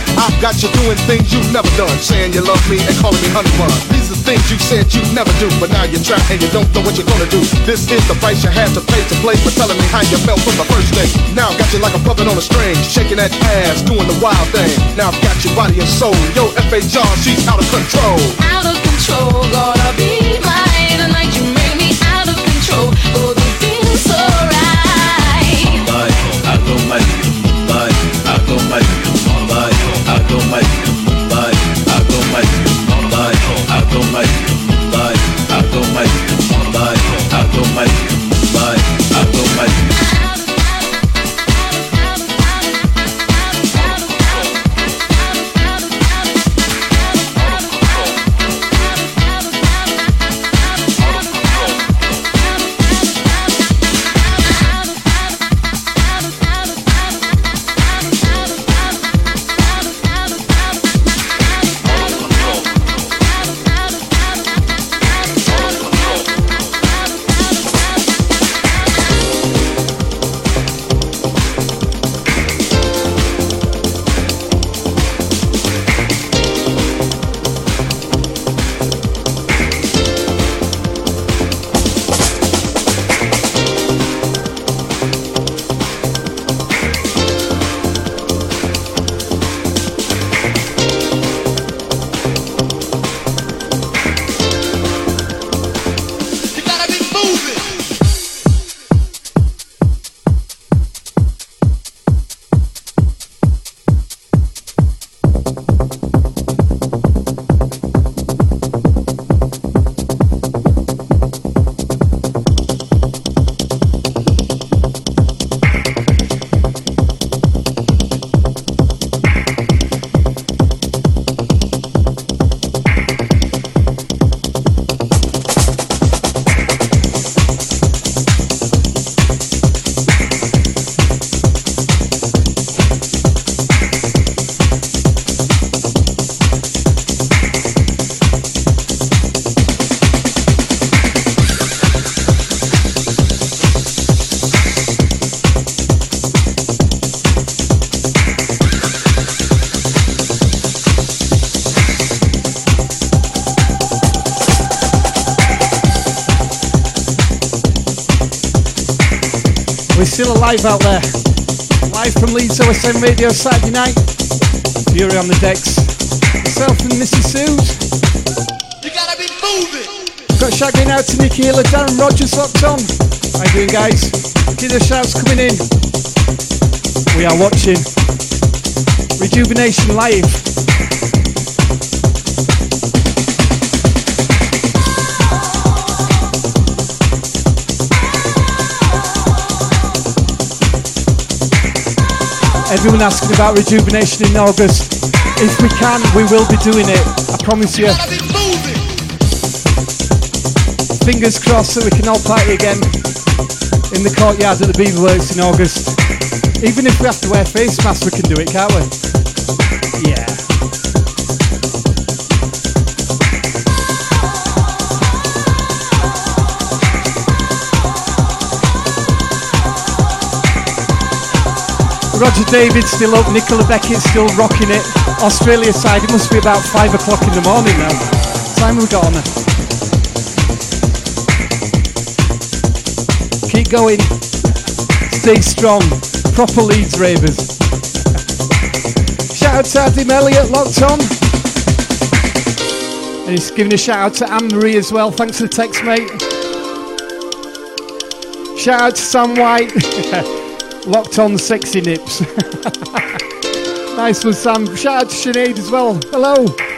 Speaker 8: I've got you doing things you've never done, saying you love me and calling me honey bun. These are things you said you'd never do, but now you're trapped and you don't know what you're gonna do. This is the price you had to pay to play for telling me how you felt from the first day. Now I've got you like a puppet on a string, shaking that ass, doing the wild thing. Now I've got your body and soul. Yo, F. A. John, she's out of control.
Speaker 9: Out of control, gonna be mine. The night you made me out of control. Oh, this feels so right.
Speaker 10: Bye, I go my, bye, I
Speaker 7: so my. Alive out there. Live from Leeds OSN Radio Saturday night. Fury on the decks. Myself and Mrs. Suze.
Speaker 5: You gotta be moving.
Speaker 7: Got going out to Nicky Hill and Darren Rogers locked on. How you doing, guys? Kiddo shouts coming in. We are watching Rejuvenation Live. Everyone asking about rejuvenation in August. If we can, we will be doing it. I promise you. Fingers crossed that we can all party again in the courtyard at the Beaver Works in August. Even if we have to wear face masks, we can do it, can't we? Yeah. Roger David still up, Nicola Beckett still rocking it. Australia side, it must be about five o'clock in the morning now. Time we got on. Keep going. Stay strong. Proper Leeds Ravers. Shout out to Adam Elliott locked on. And he's giving a shout out to Anne Marie as well. Thanks for the text, mate. Shout out to Sam White. locked on sexy nips. nice one, Sam. Shout out to Sinead as well. Hello.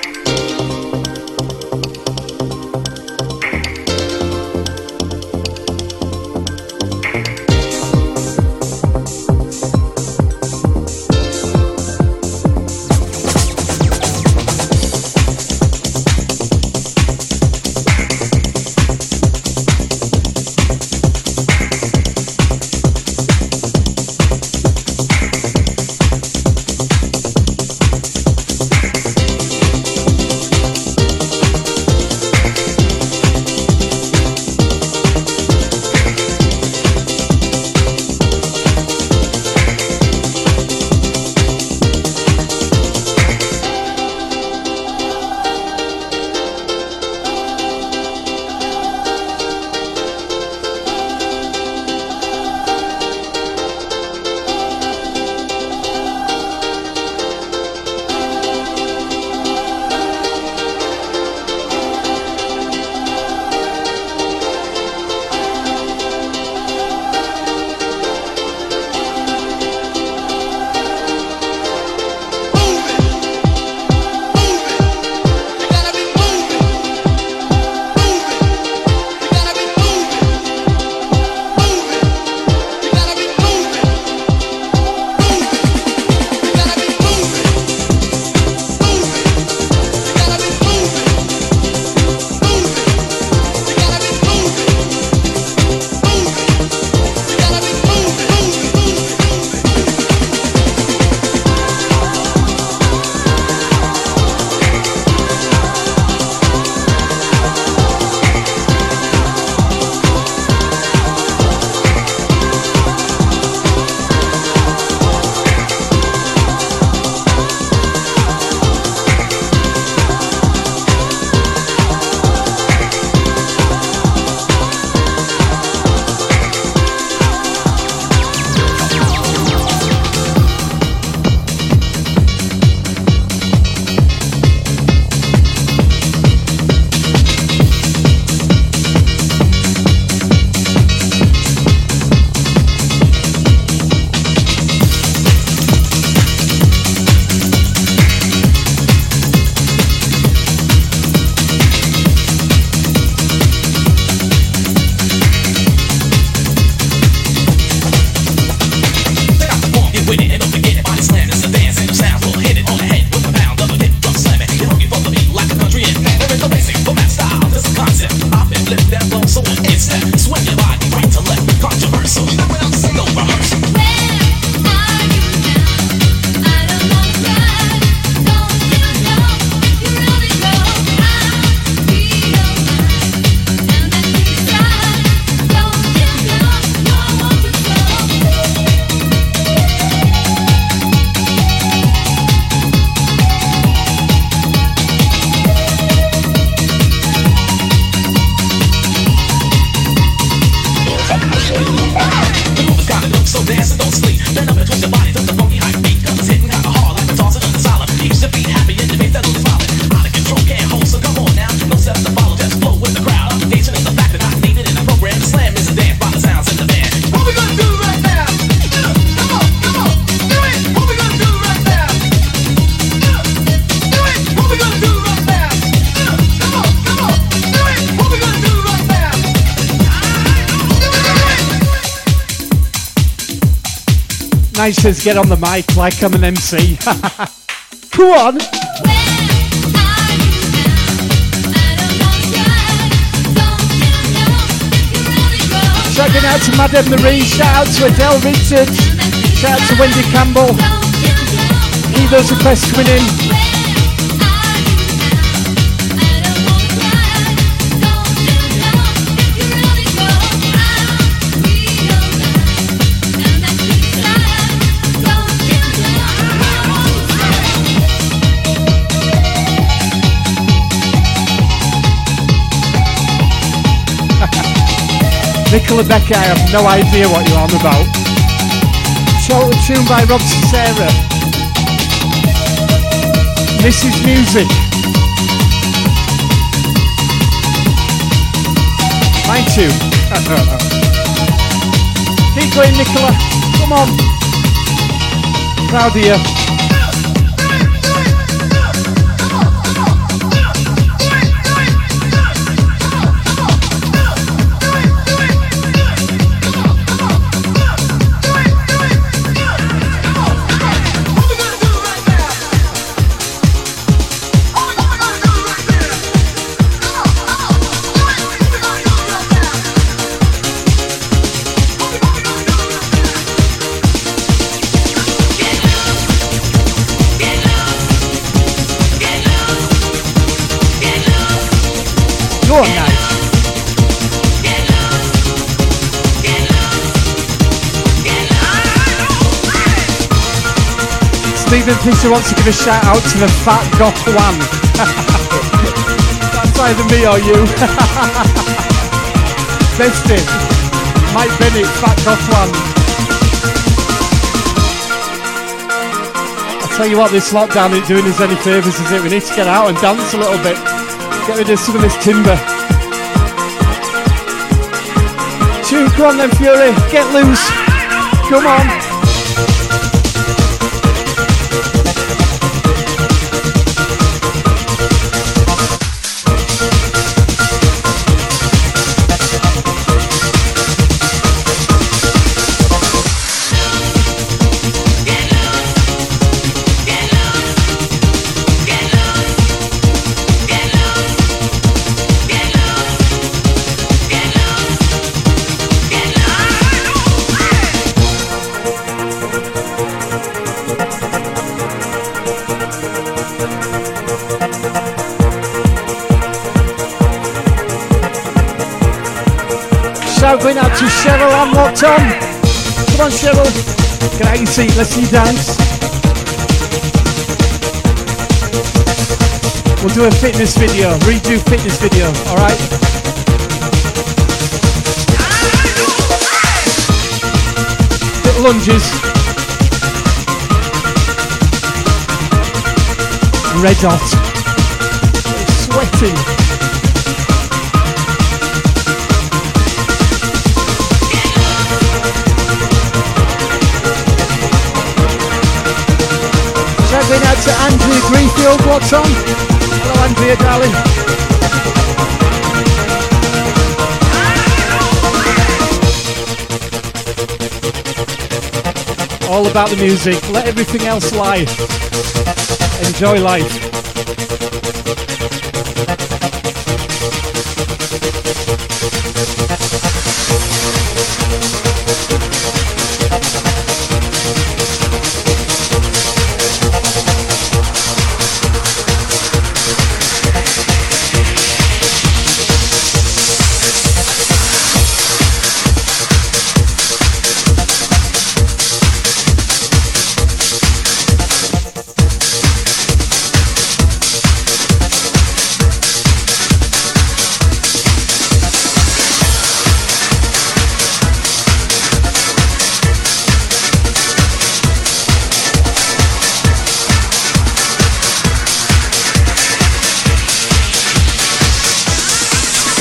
Speaker 7: Says get on the mic like I'm an MC.
Speaker 2: Come on.
Speaker 7: Shouting out to Madame Marie, shout out to Adele Richards, shout out to Wendy Campbell. Keep those requests coming in. Nicola Becker, I have no idea what you're on about. Out tune by Rob Sarah. This is music. Mine too. Keep going, Nicola. Come on. Proud of you. Stephen Fisher wants to give a shout out to the fat goth one. That's either me or you. Bestie. Mike Bennett, fat goth one. I tell you what, this lockdown ain't doing us any favours, is it? We need to get out and dance a little bit. Get rid of some of this timber. Tune, come on then, Fury. Get loose. Come on. On, Cheryl. Get out your seat. Let's see you dance. We'll do a fitness video, redo fitness video, alright? Little lunges. Red hot. Sweating. Going out to Andrea Greenfield, what's on? Hello Andrea, darling. All about the music. Let everything else lie. Enjoy life.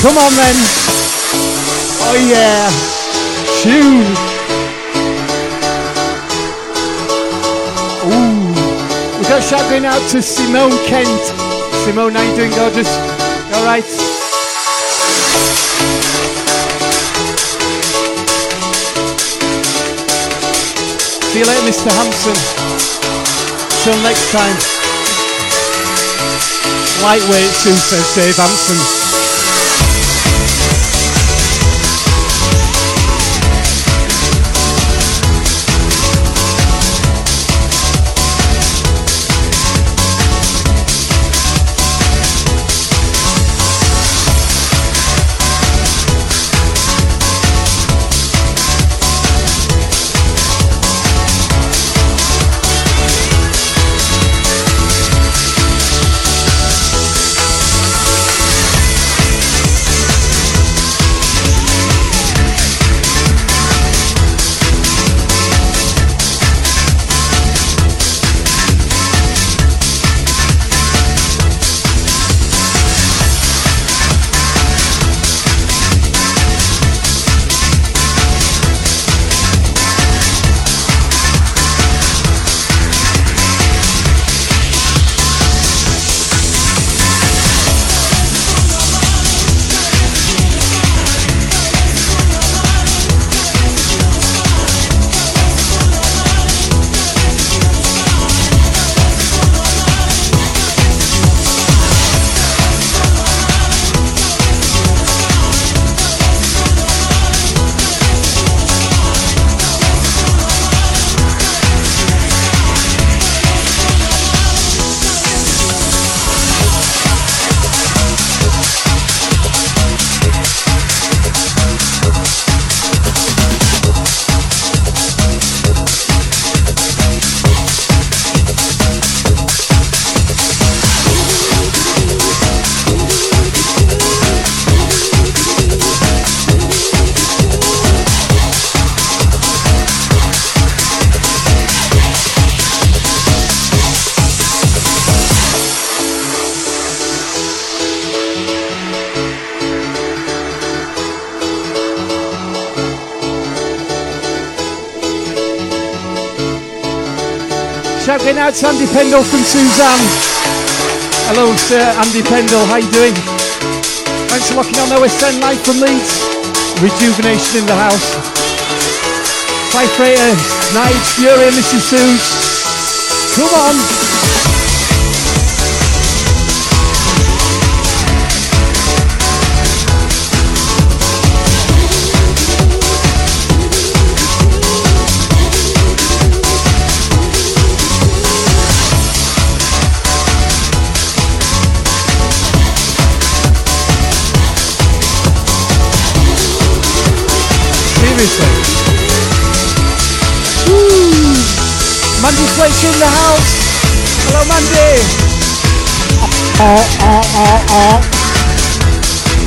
Speaker 7: Come on then. Oh yeah. Tune. Ooh. We got shout going out to Simone Kent. Simone, how you doing, gorgeous? All right. See you later, Mr. Hampson. Till next time. Lightweight too, says Dave Hampson. Pendle from Suzanne. Hello, sir, Andy Pendle. How you doing? Thanks for locking on OSN live from Leeds. Rejuvenation in the house. Five Freighter, Nige, Fury, Mrs. Suze. Come on. Seriously. Woo. Mandy Flake in the house. Hello, Mandy. Oh, uh, oh, uh, oh, uh, oh.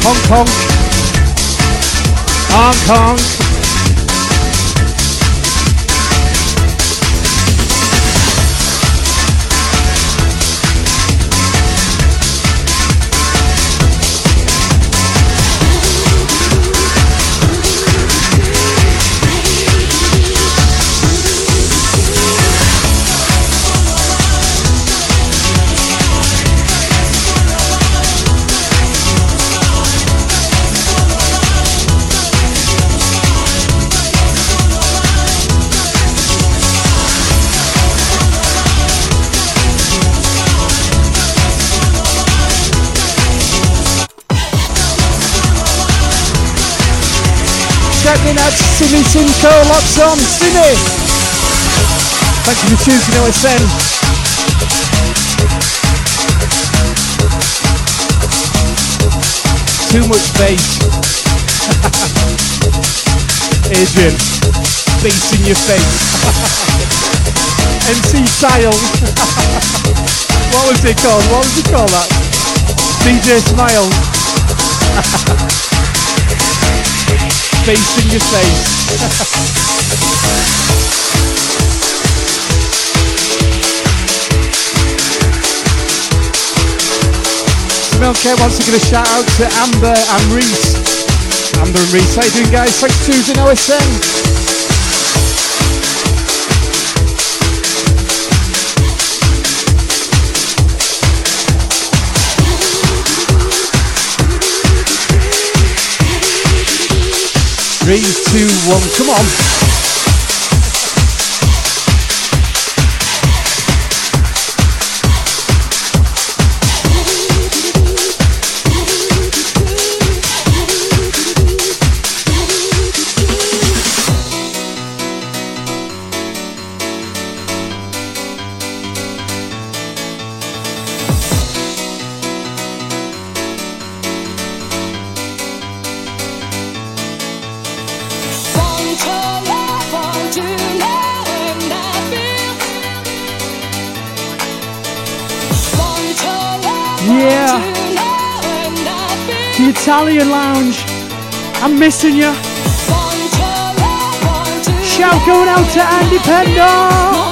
Speaker 7: Hong Kong. Hong Kong. Shouting out to Simi Simco, lots on! Thank you for choosing OSN. Too much bass. Adrian, bass in your face. MC Style. what was it called? What was it called that? DJ Smile face in your face. melkay wants to give a shout out to Amber and Reese. Amber and Reese, how you doing guys? Thanks Tuesday OSN. Three, two, one, come on.
Speaker 11: Yeah. The Italian Lounge. I'm missing you. Shout going out to Andy
Speaker 1: Pendle.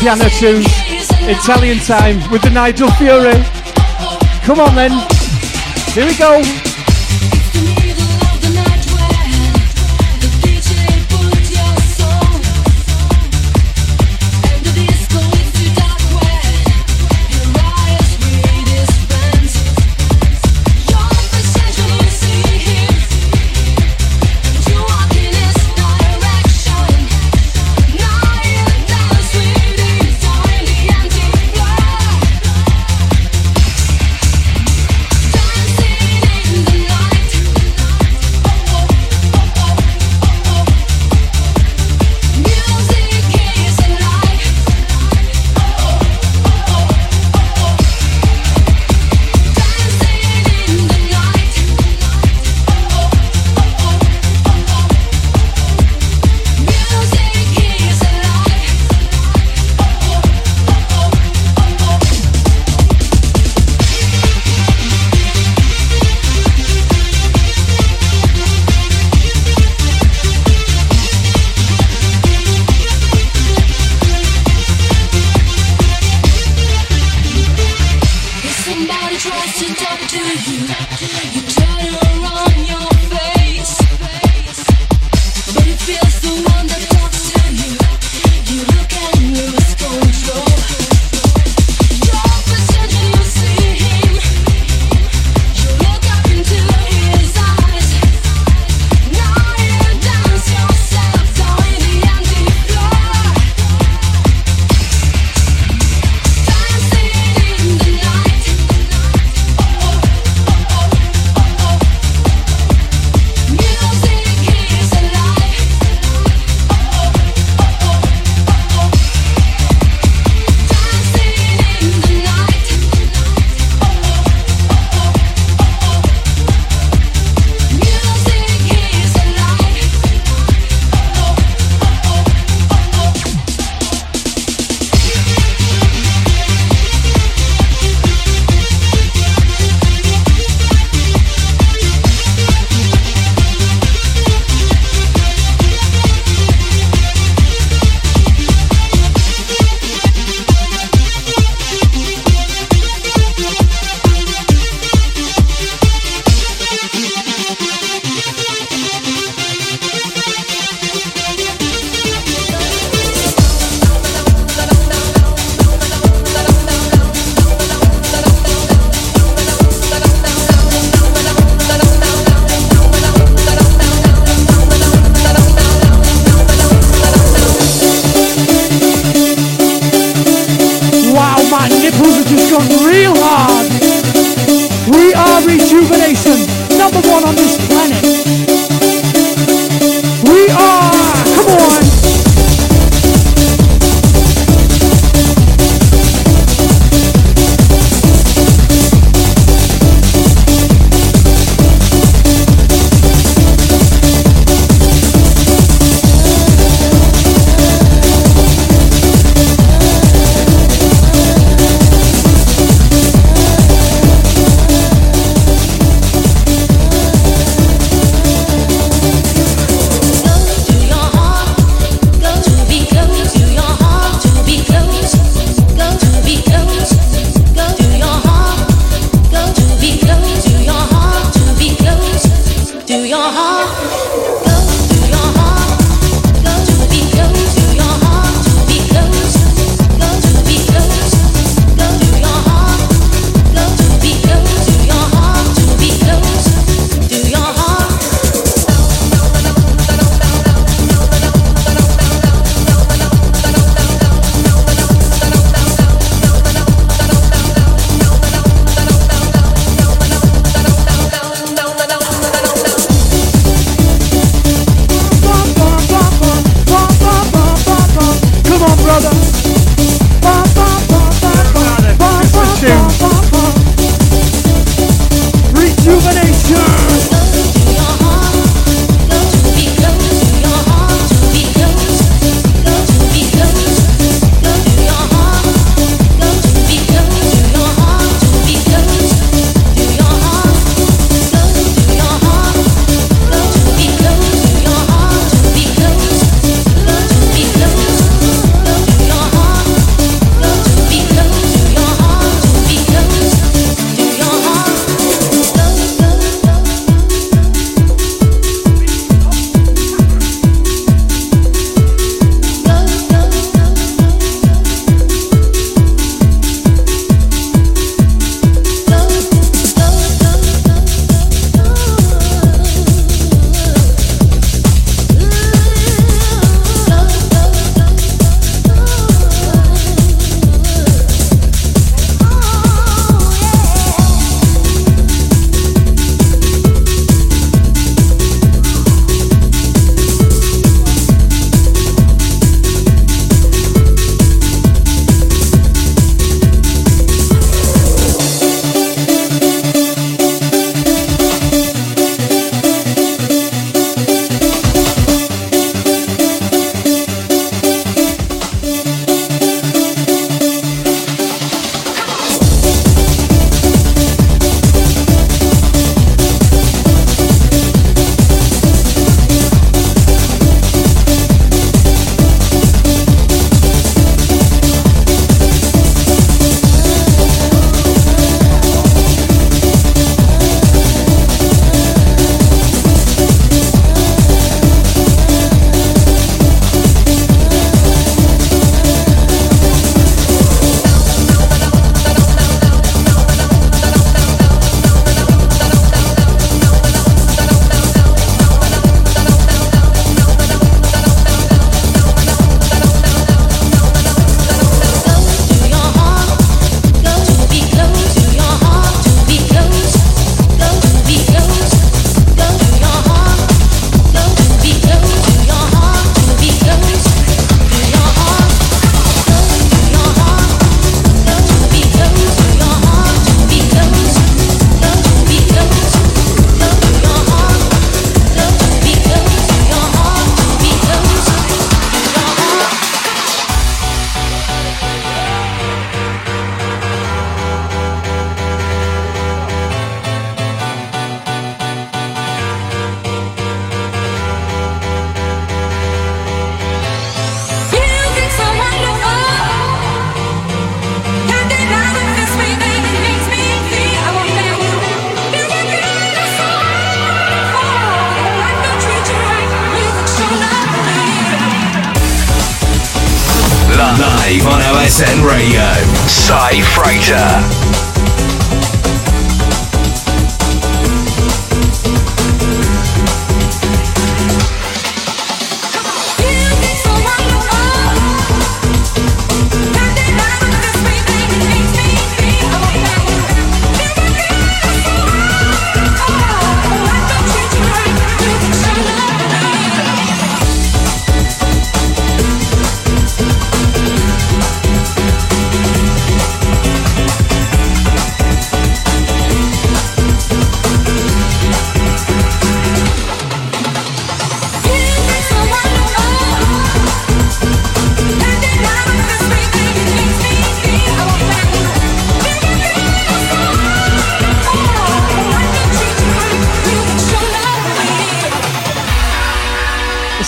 Speaker 1: piano tune, Italian time with the Nigel Fury. Come on then, here we go.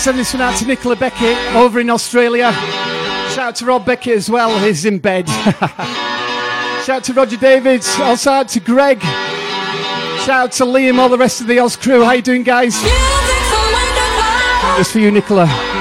Speaker 1: Send this one out to Nicola Beckett over in Australia. Shout out to Rob Beckett as well, he's in bed. Shout out to Roger Davids, also out to Greg. Shout out to Liam, all the rest of the Oz crew. How you doing, guys? Just for you, Nicola.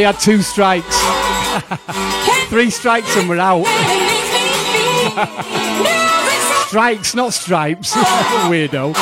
Speaker 1: Fury had two strikes. Three strikes and we're out. strikes, not stripes. Weirdo.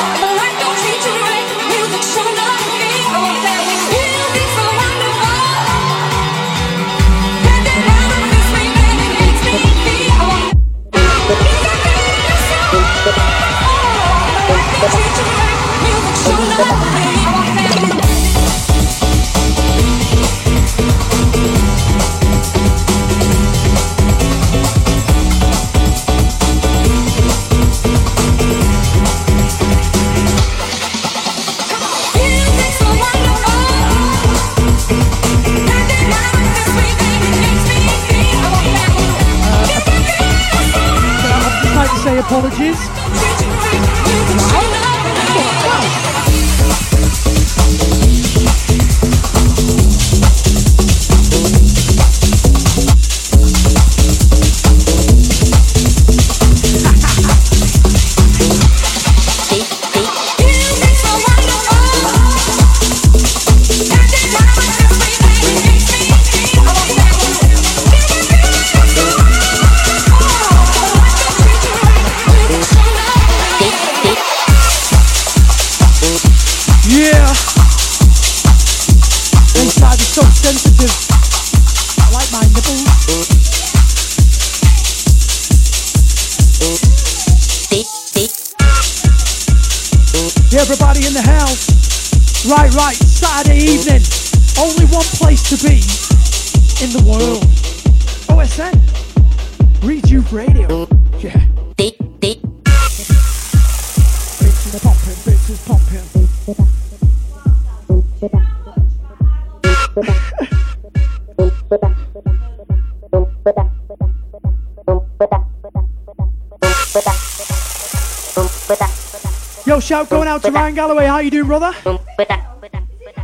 Speaker 2: Shout going out to Ryan Galloway. How you doing, brother?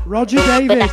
Speaker 2: Roger David.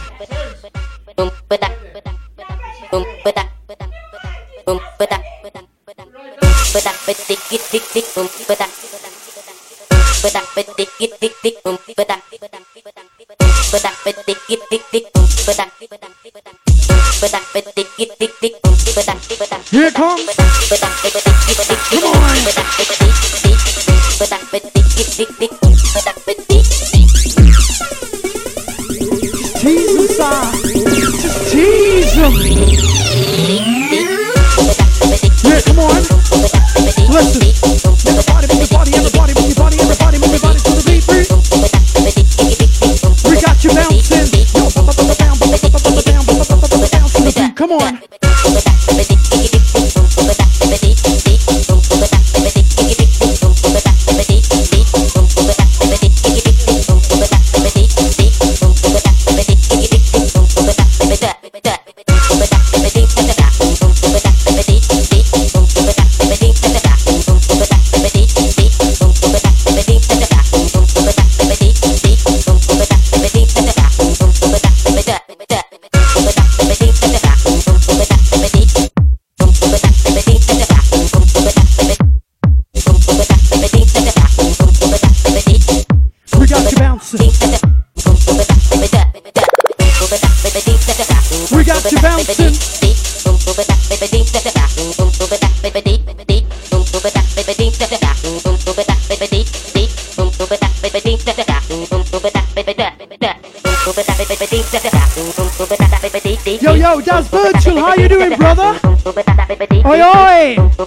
Speaker 2: We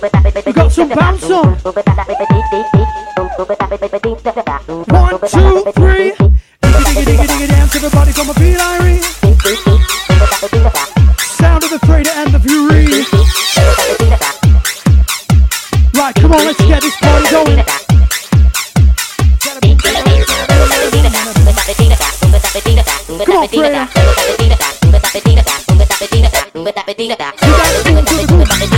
Speaker 2: got bounce on. One, two, three. Dance, everybody Irene. Sound of the freighter and the fury. Right, come on, let's get this party going. Come on.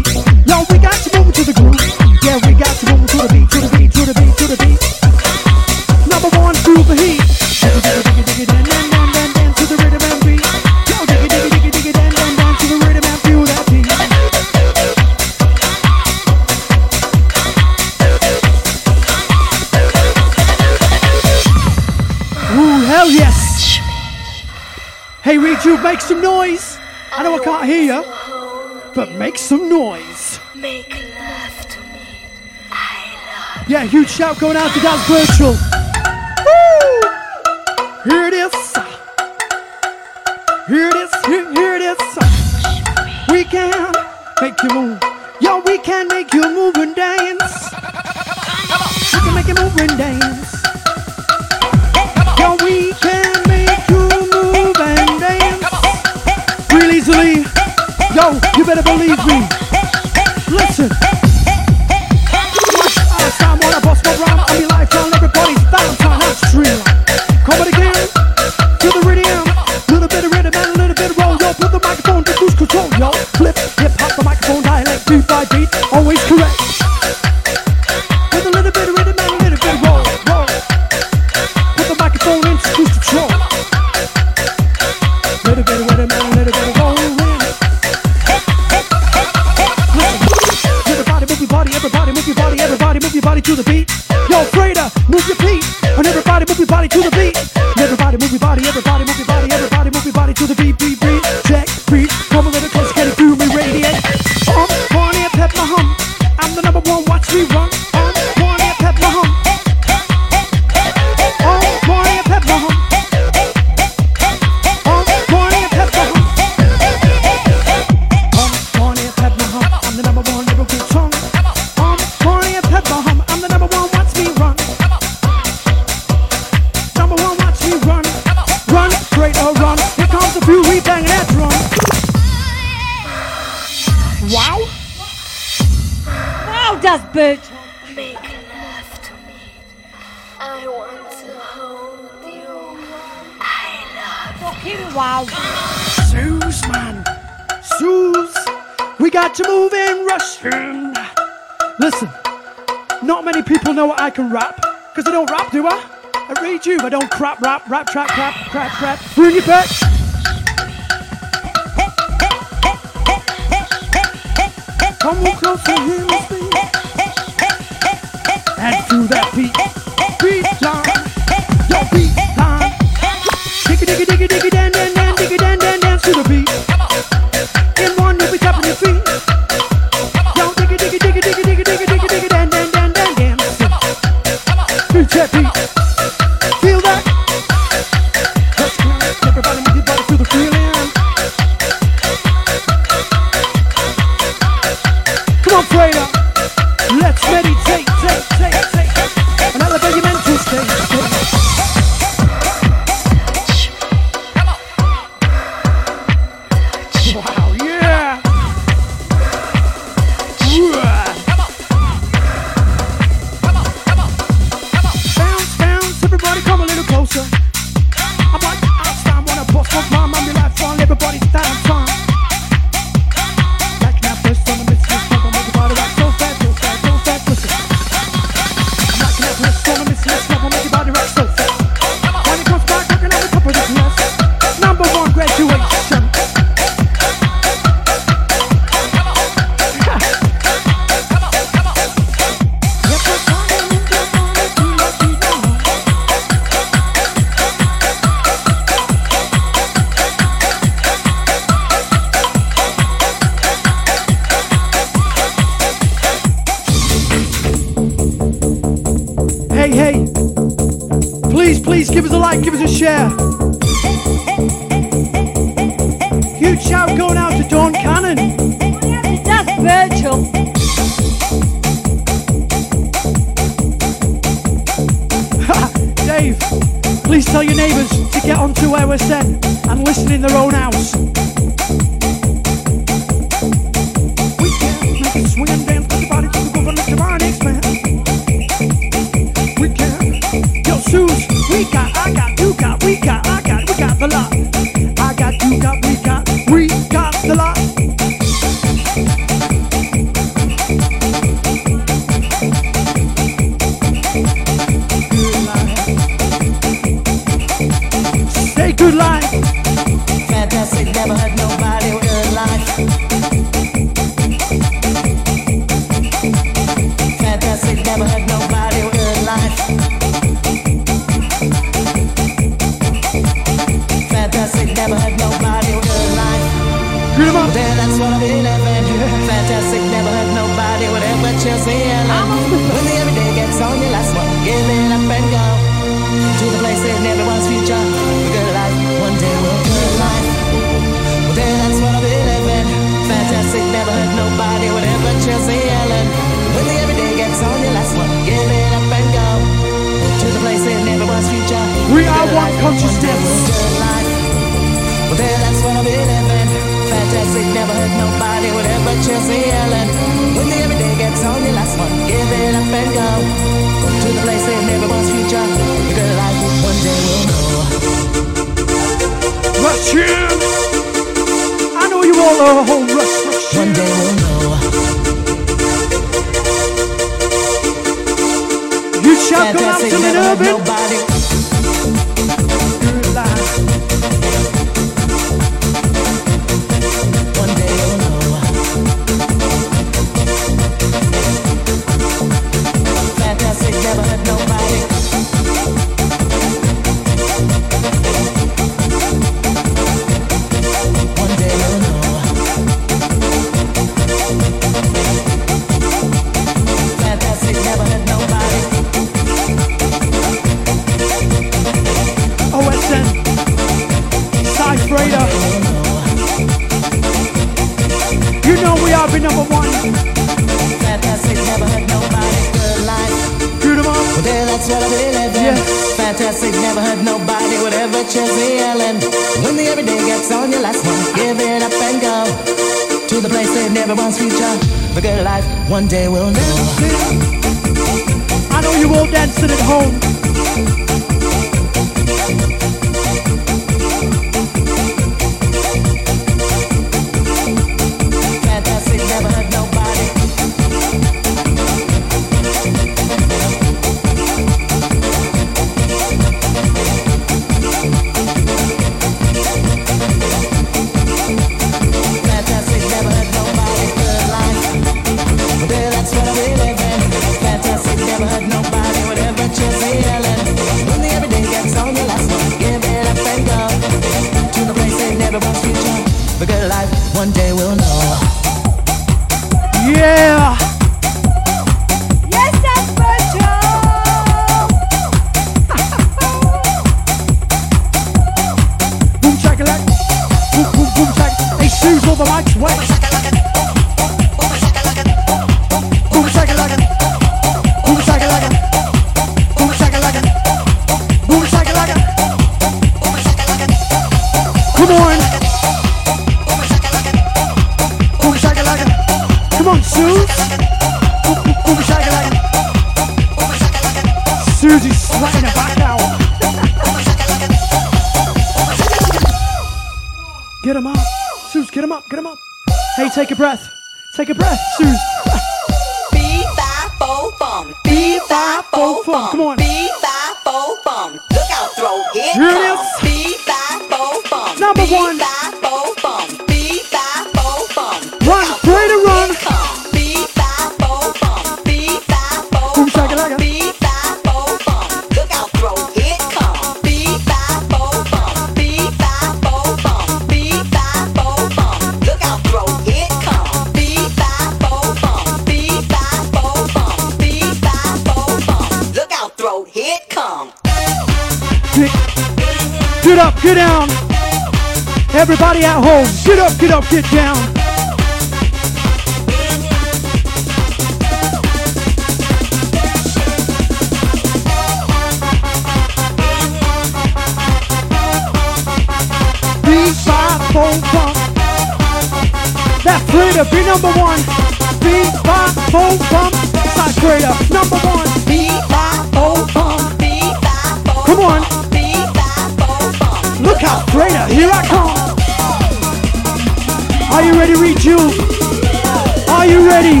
Speaker 2: ready.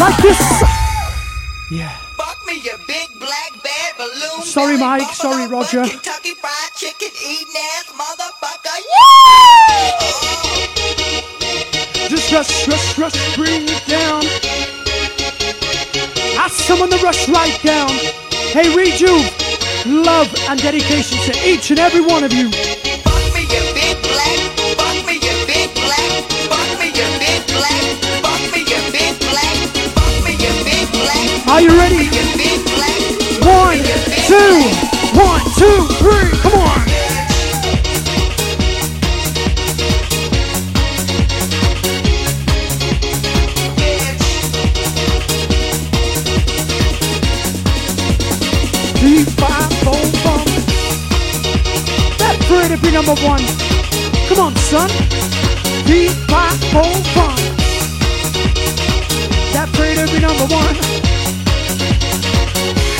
Speaker 2: Like this. Yeah.
Speaker 12: Me, balloon,
Speaker 2: sorry, Mike. Buffalo, sorry, Roger.
Speaker 12: Kentucky Fried Chicken eating ass motherfucker. Yeah!
Speaker 2: Just rush, rush, rush, bring it down. Ask someone to rush right down. Hey, Rejuve, love and dedication to each and every one of you.
Speaker 12: Are you
Speaker 2: ready? One, two, one, two, three, come on. Let it be number one. Come on, son. Deep, pop, hold, fun. That prayer to be number one.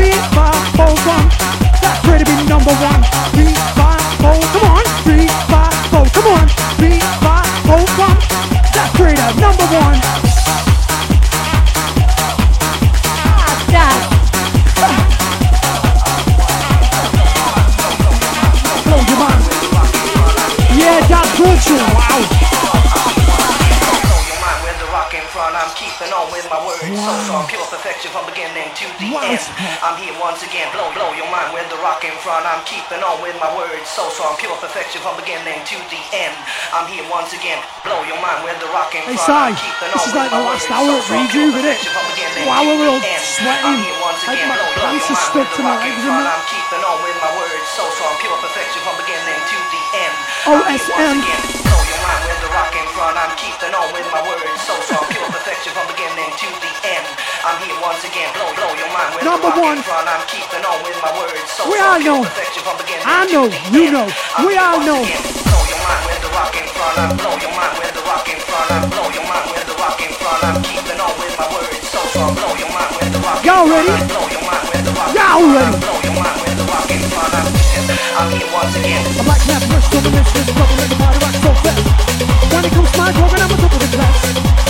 Speaker 2: street, my whole one.
Speaker 13: I'm here once again, blow, blow your mind with the rock in front. I'm keeping on with my words. So strong, pure perfection from beginning to the end. I'm here once again, blow your mind with the rock in
Speaker 2: Hey,
Speaker 13: front.
Speaker 2: Si,
Speaker 13: I'm
Speaker 2: this is like
Speaker 13: my
Speaker 2: the last
Speaker 13: words.
Speaker 2: hour
Speaker 13: So
Speaker 2: of Reju, isn't it? Wow, we're all sweating.
Speaker 13: I'm here
Speaker 2: Like my pants are stuck to my legs, isn't it?
Speaker 13: I'm keeping on with my words. So strong, pure perfection from beginning to the end. I'm here
Speaker 2: OSN.
Speaker 13: once again, blow your mind with the rock in front. I'm keeping on with my words. So strong, pure perfection from beginning to the end. I'm here once again, blow, blow your mind with
Speaker 2: Number one.
Speaker 13: in. I'm keeping on with my words. So
Speaker 2: We all know.
Speaker 13: perfection from beginning
Speaker 2: I know. You know.
Speaker 13: I'm
Speaker 2: We all know.
Speaker 13: again, blow your mind with the rock in front. I'm blow your mind with the rock in front. I'm blow your mind with the rock in front. I'm keeping on with my words. So blow your mind with the rock in
Speaker 2: Y'all ready?
Speaker 13: Blow your mind with the rock
Speaker 2: Y'all ready?
Speaker 13: Blow your mind with the rock in front. I'm, I'm here once again.
Speaker 2: I'm like Snap Rush, double this, this trouble, make the body rock so fast. When it comes to my talking, I'm of the class.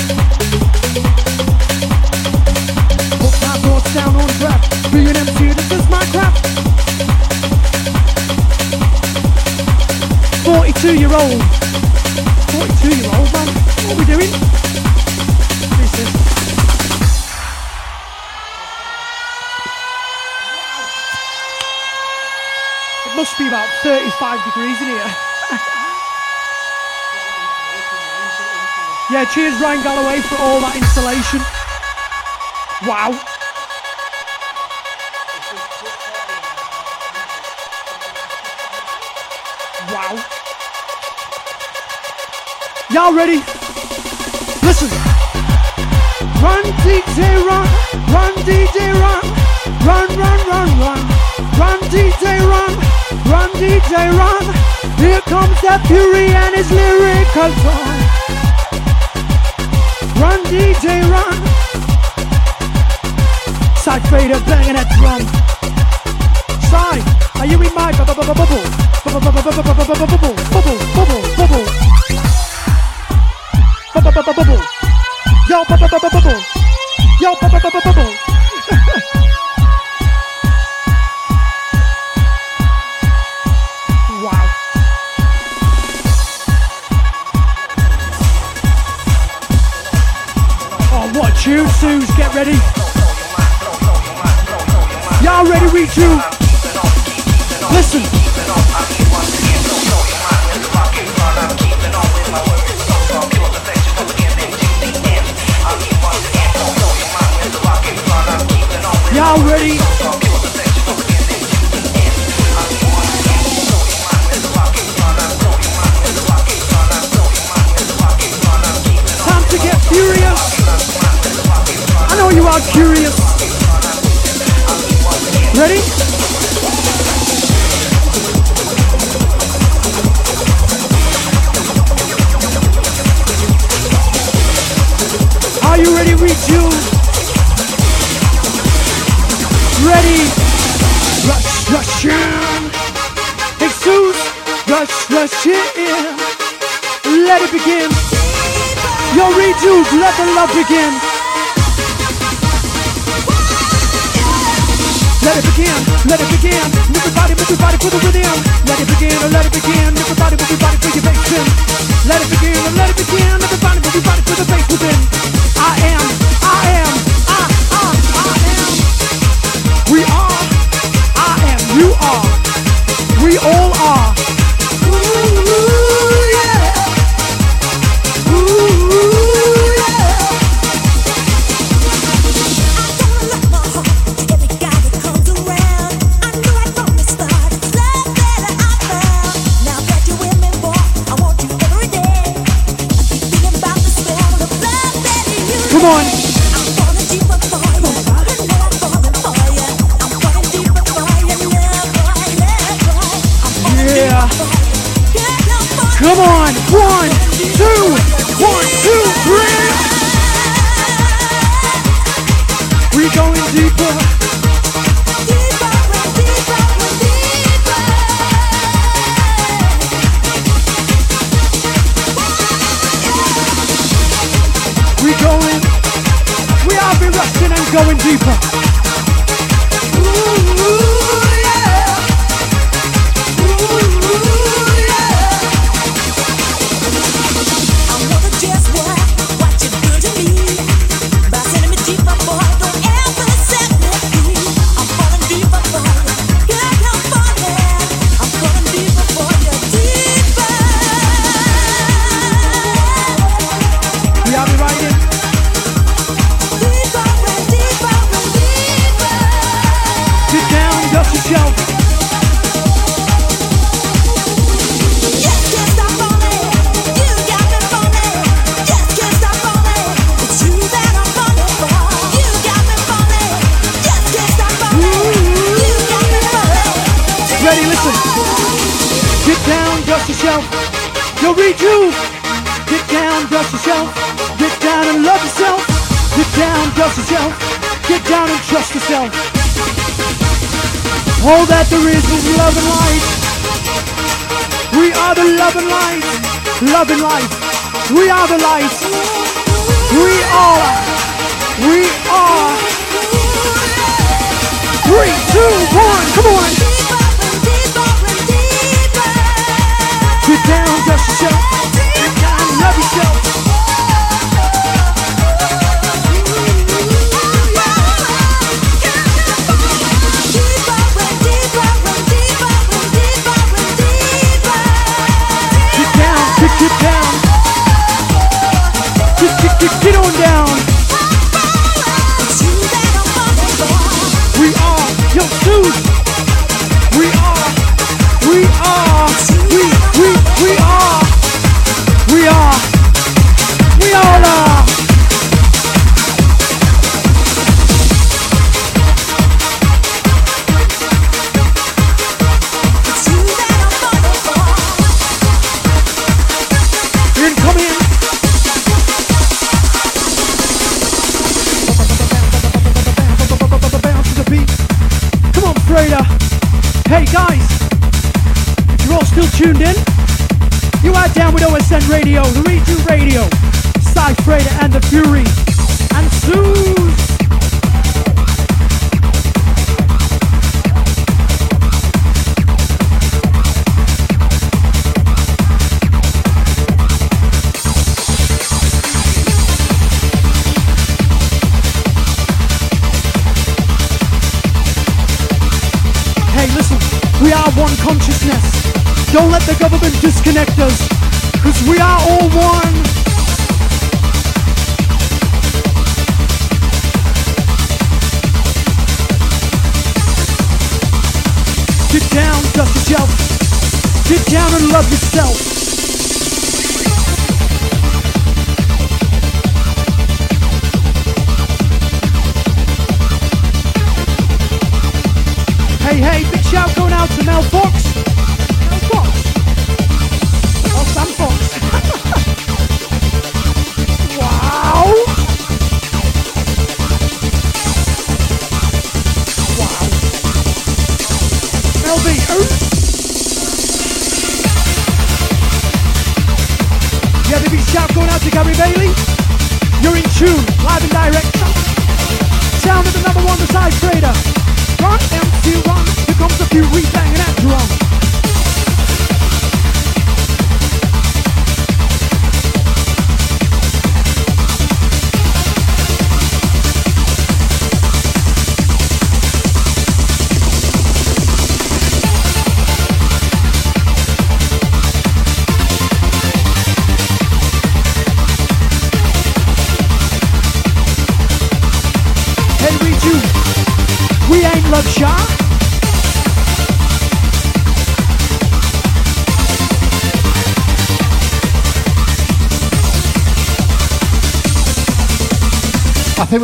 Speaker 2: cheers Ryan Galloway for all that installation. Wow. Wow. Y'all ready? Listen. Run, DJ, run. Run, DJ, run. Run, run, run, run. Run, DJ, run. Run, DJ, run. Here comes that fury and his lyrical song. Run, DJ, run. Side fader banging that drum. Side, are you in my bubble? Bubble, bubble, bubble, bubble, bubble, bubble, bubble. Yo,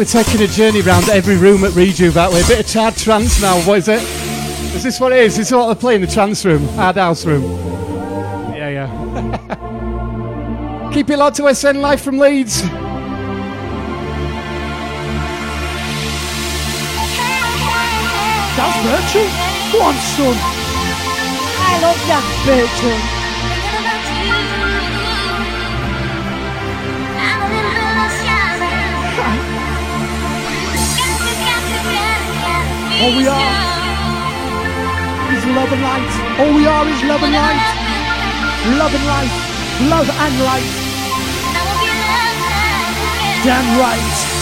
Speaker 7: taking a journey round every room at Rejuve that way. A bit of hard trance now. What is it? Is this what it is? Is this what they play in the trance room? Hard house room? Yeah, yeah. Keep it locked to SN Live from Leeds.
Speaker 2: That's Virtual. Go on, son. I love that Virtual. All we are is love and light. All we are is love and light. Love and light. Love and light. Damn right.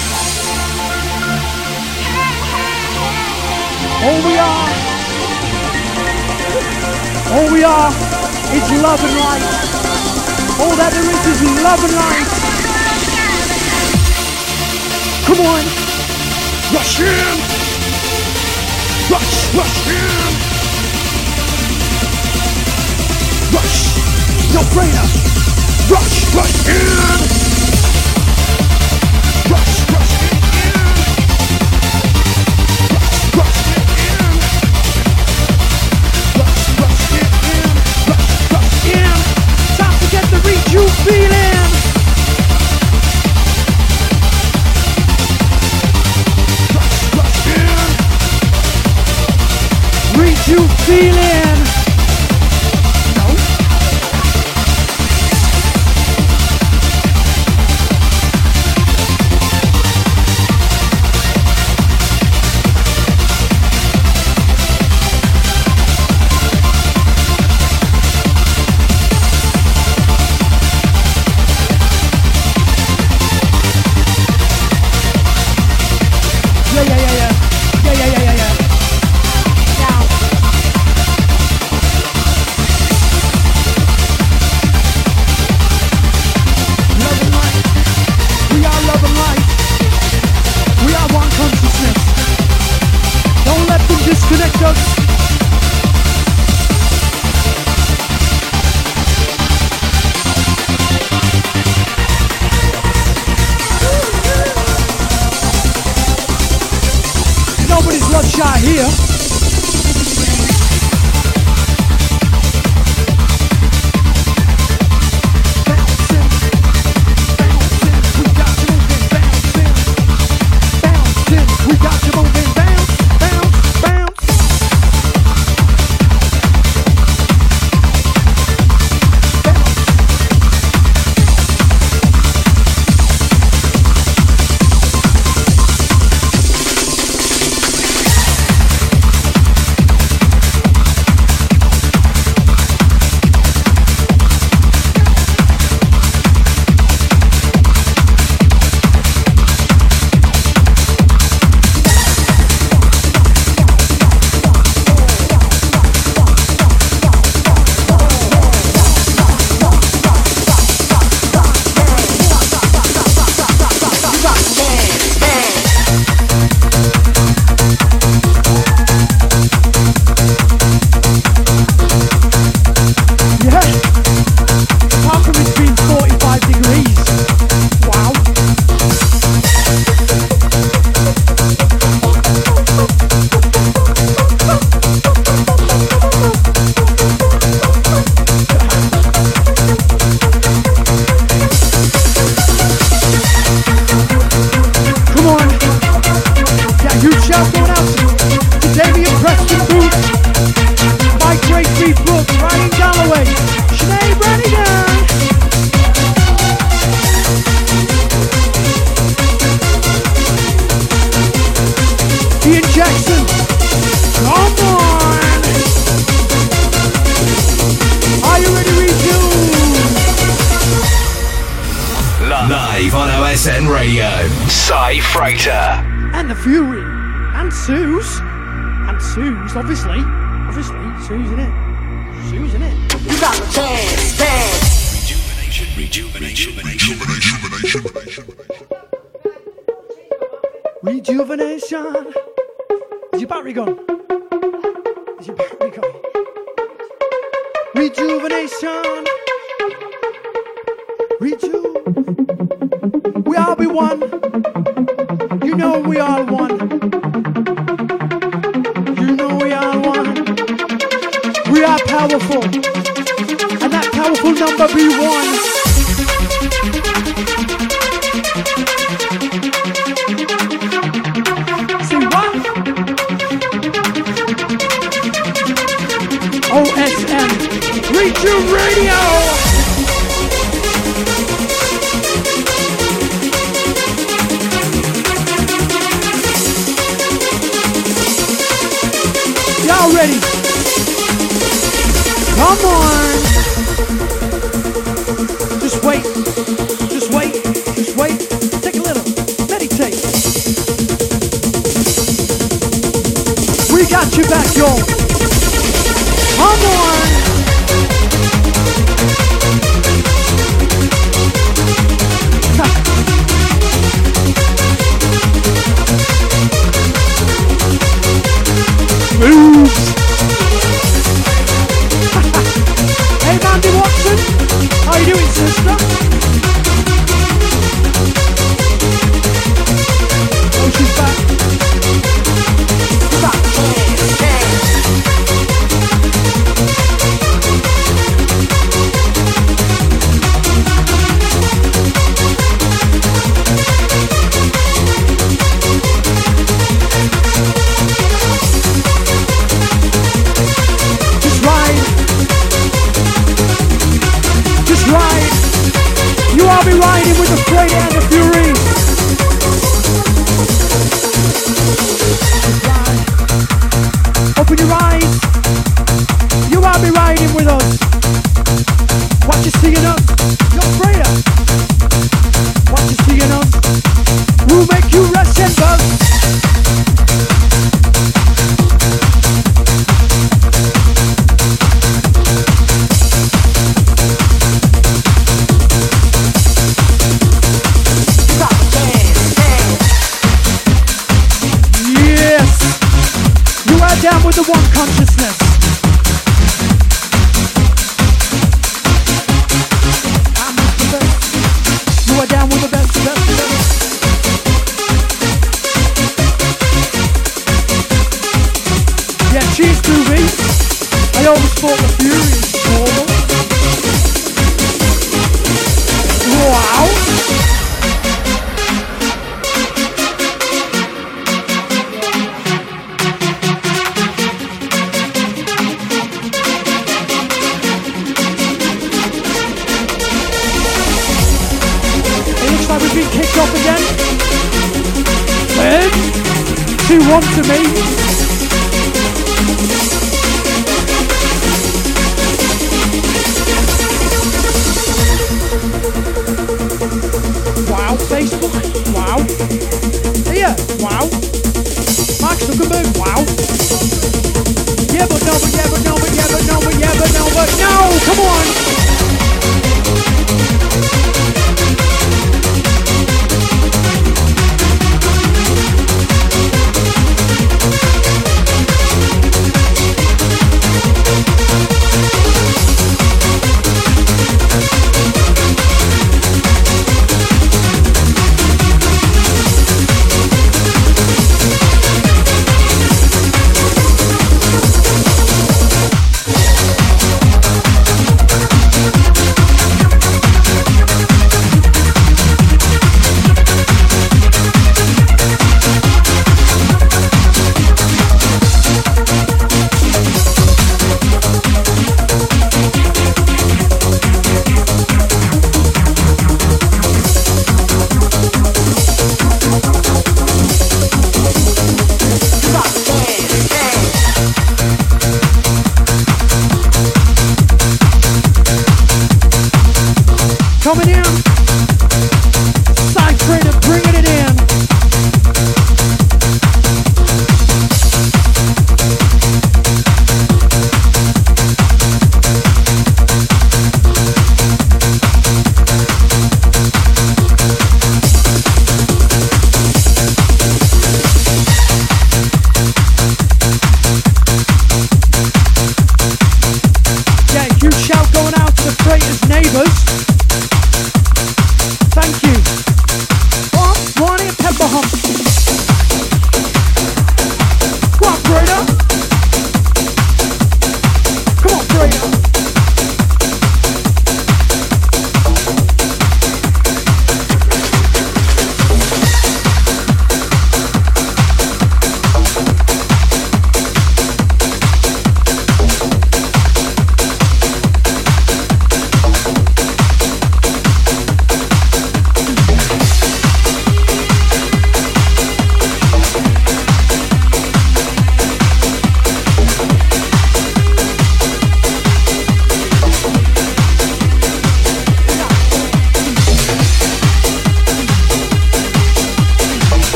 Speaker 2: All we are, all we are is love and light. All that there is is love and light. Come on, rush in, rush, rush. In, rush, no brainer, rush, rush. in,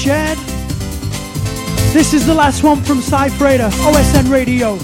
Speaker 2: shared. This is the last one from Cy OSN Radio.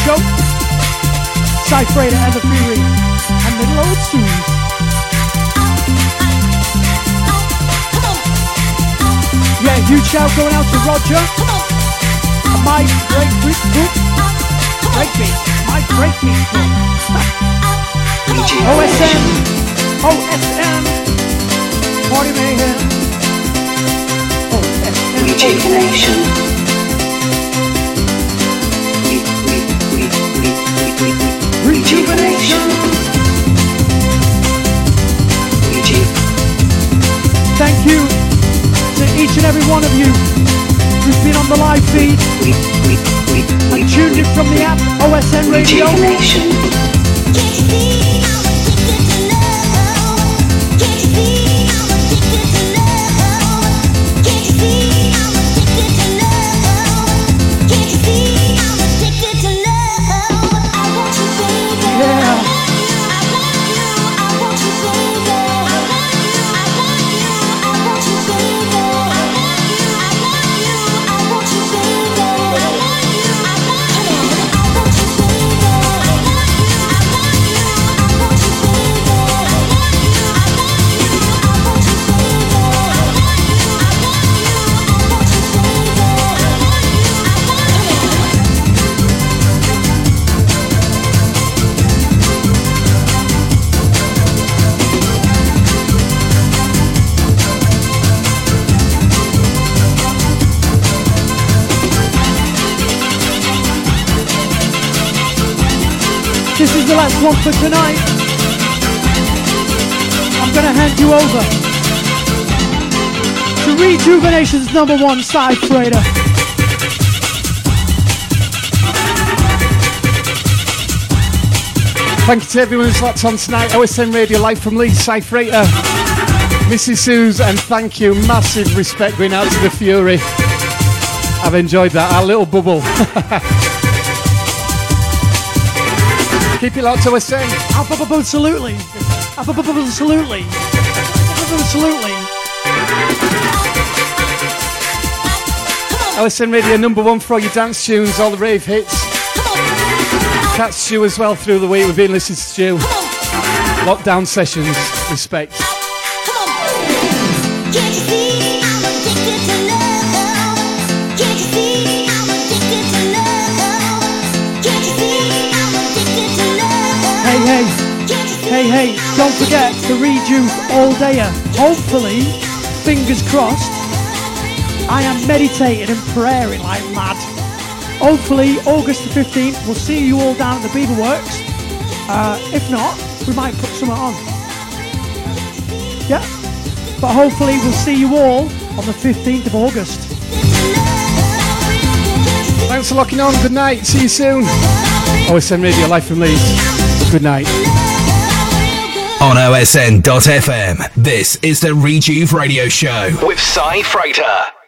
Speaker 2: Rejuvenation Radio Show. Cy Frater and the Fury, and Middle Old Suze. Yeah, huge shout going out to Roger. My break beat group. Break beat. My break group. OSN. OSM. Party mayhem. OSM.
Speaker 14: Rejuvenation.
Speaker 2: Rejuvenation. Thank you to each and every one of you who's been on the live feed and tuned in from the app OSN Radio. One for tonight. I'm gonna hand you over to Rejuvenation's number one side freighter.
Speaker 7: Thank you to everyone who's locked on tonight. OSN Radio live from Leeds, Cypher Mrs. Suze, and thank you. Massive respect going out to the Fury. I've enjoyed that. Our little bubble. Keep it locked to OSN.
Speaker 2: Absolutely. Absolutely. Absolutely.
Speaker 7: OSN Radio number one for all your dance tunes, all the rave hits. Catch Stu as well through the week. We've been listening to Stu. Lockdown sessions. Respect.
Speaker 2: Hey. Don't forget the rejuve all day. Hopefully, fingers crossed, I am meditating and praying like mad. Hopefully, August the 15th, we'll see you all down at the Beaver Works. Uh, if not, we might put something on. Yeah. But hopefully, we'll see you all on the 15th of August.
Speaker 7: Thanks for locking on. Good night. See you soon. OSN Radio live from Leeds. Good night.
Speaker 3: On OSN.FM, this is the Rejuve Radio Show with Cy Freighter.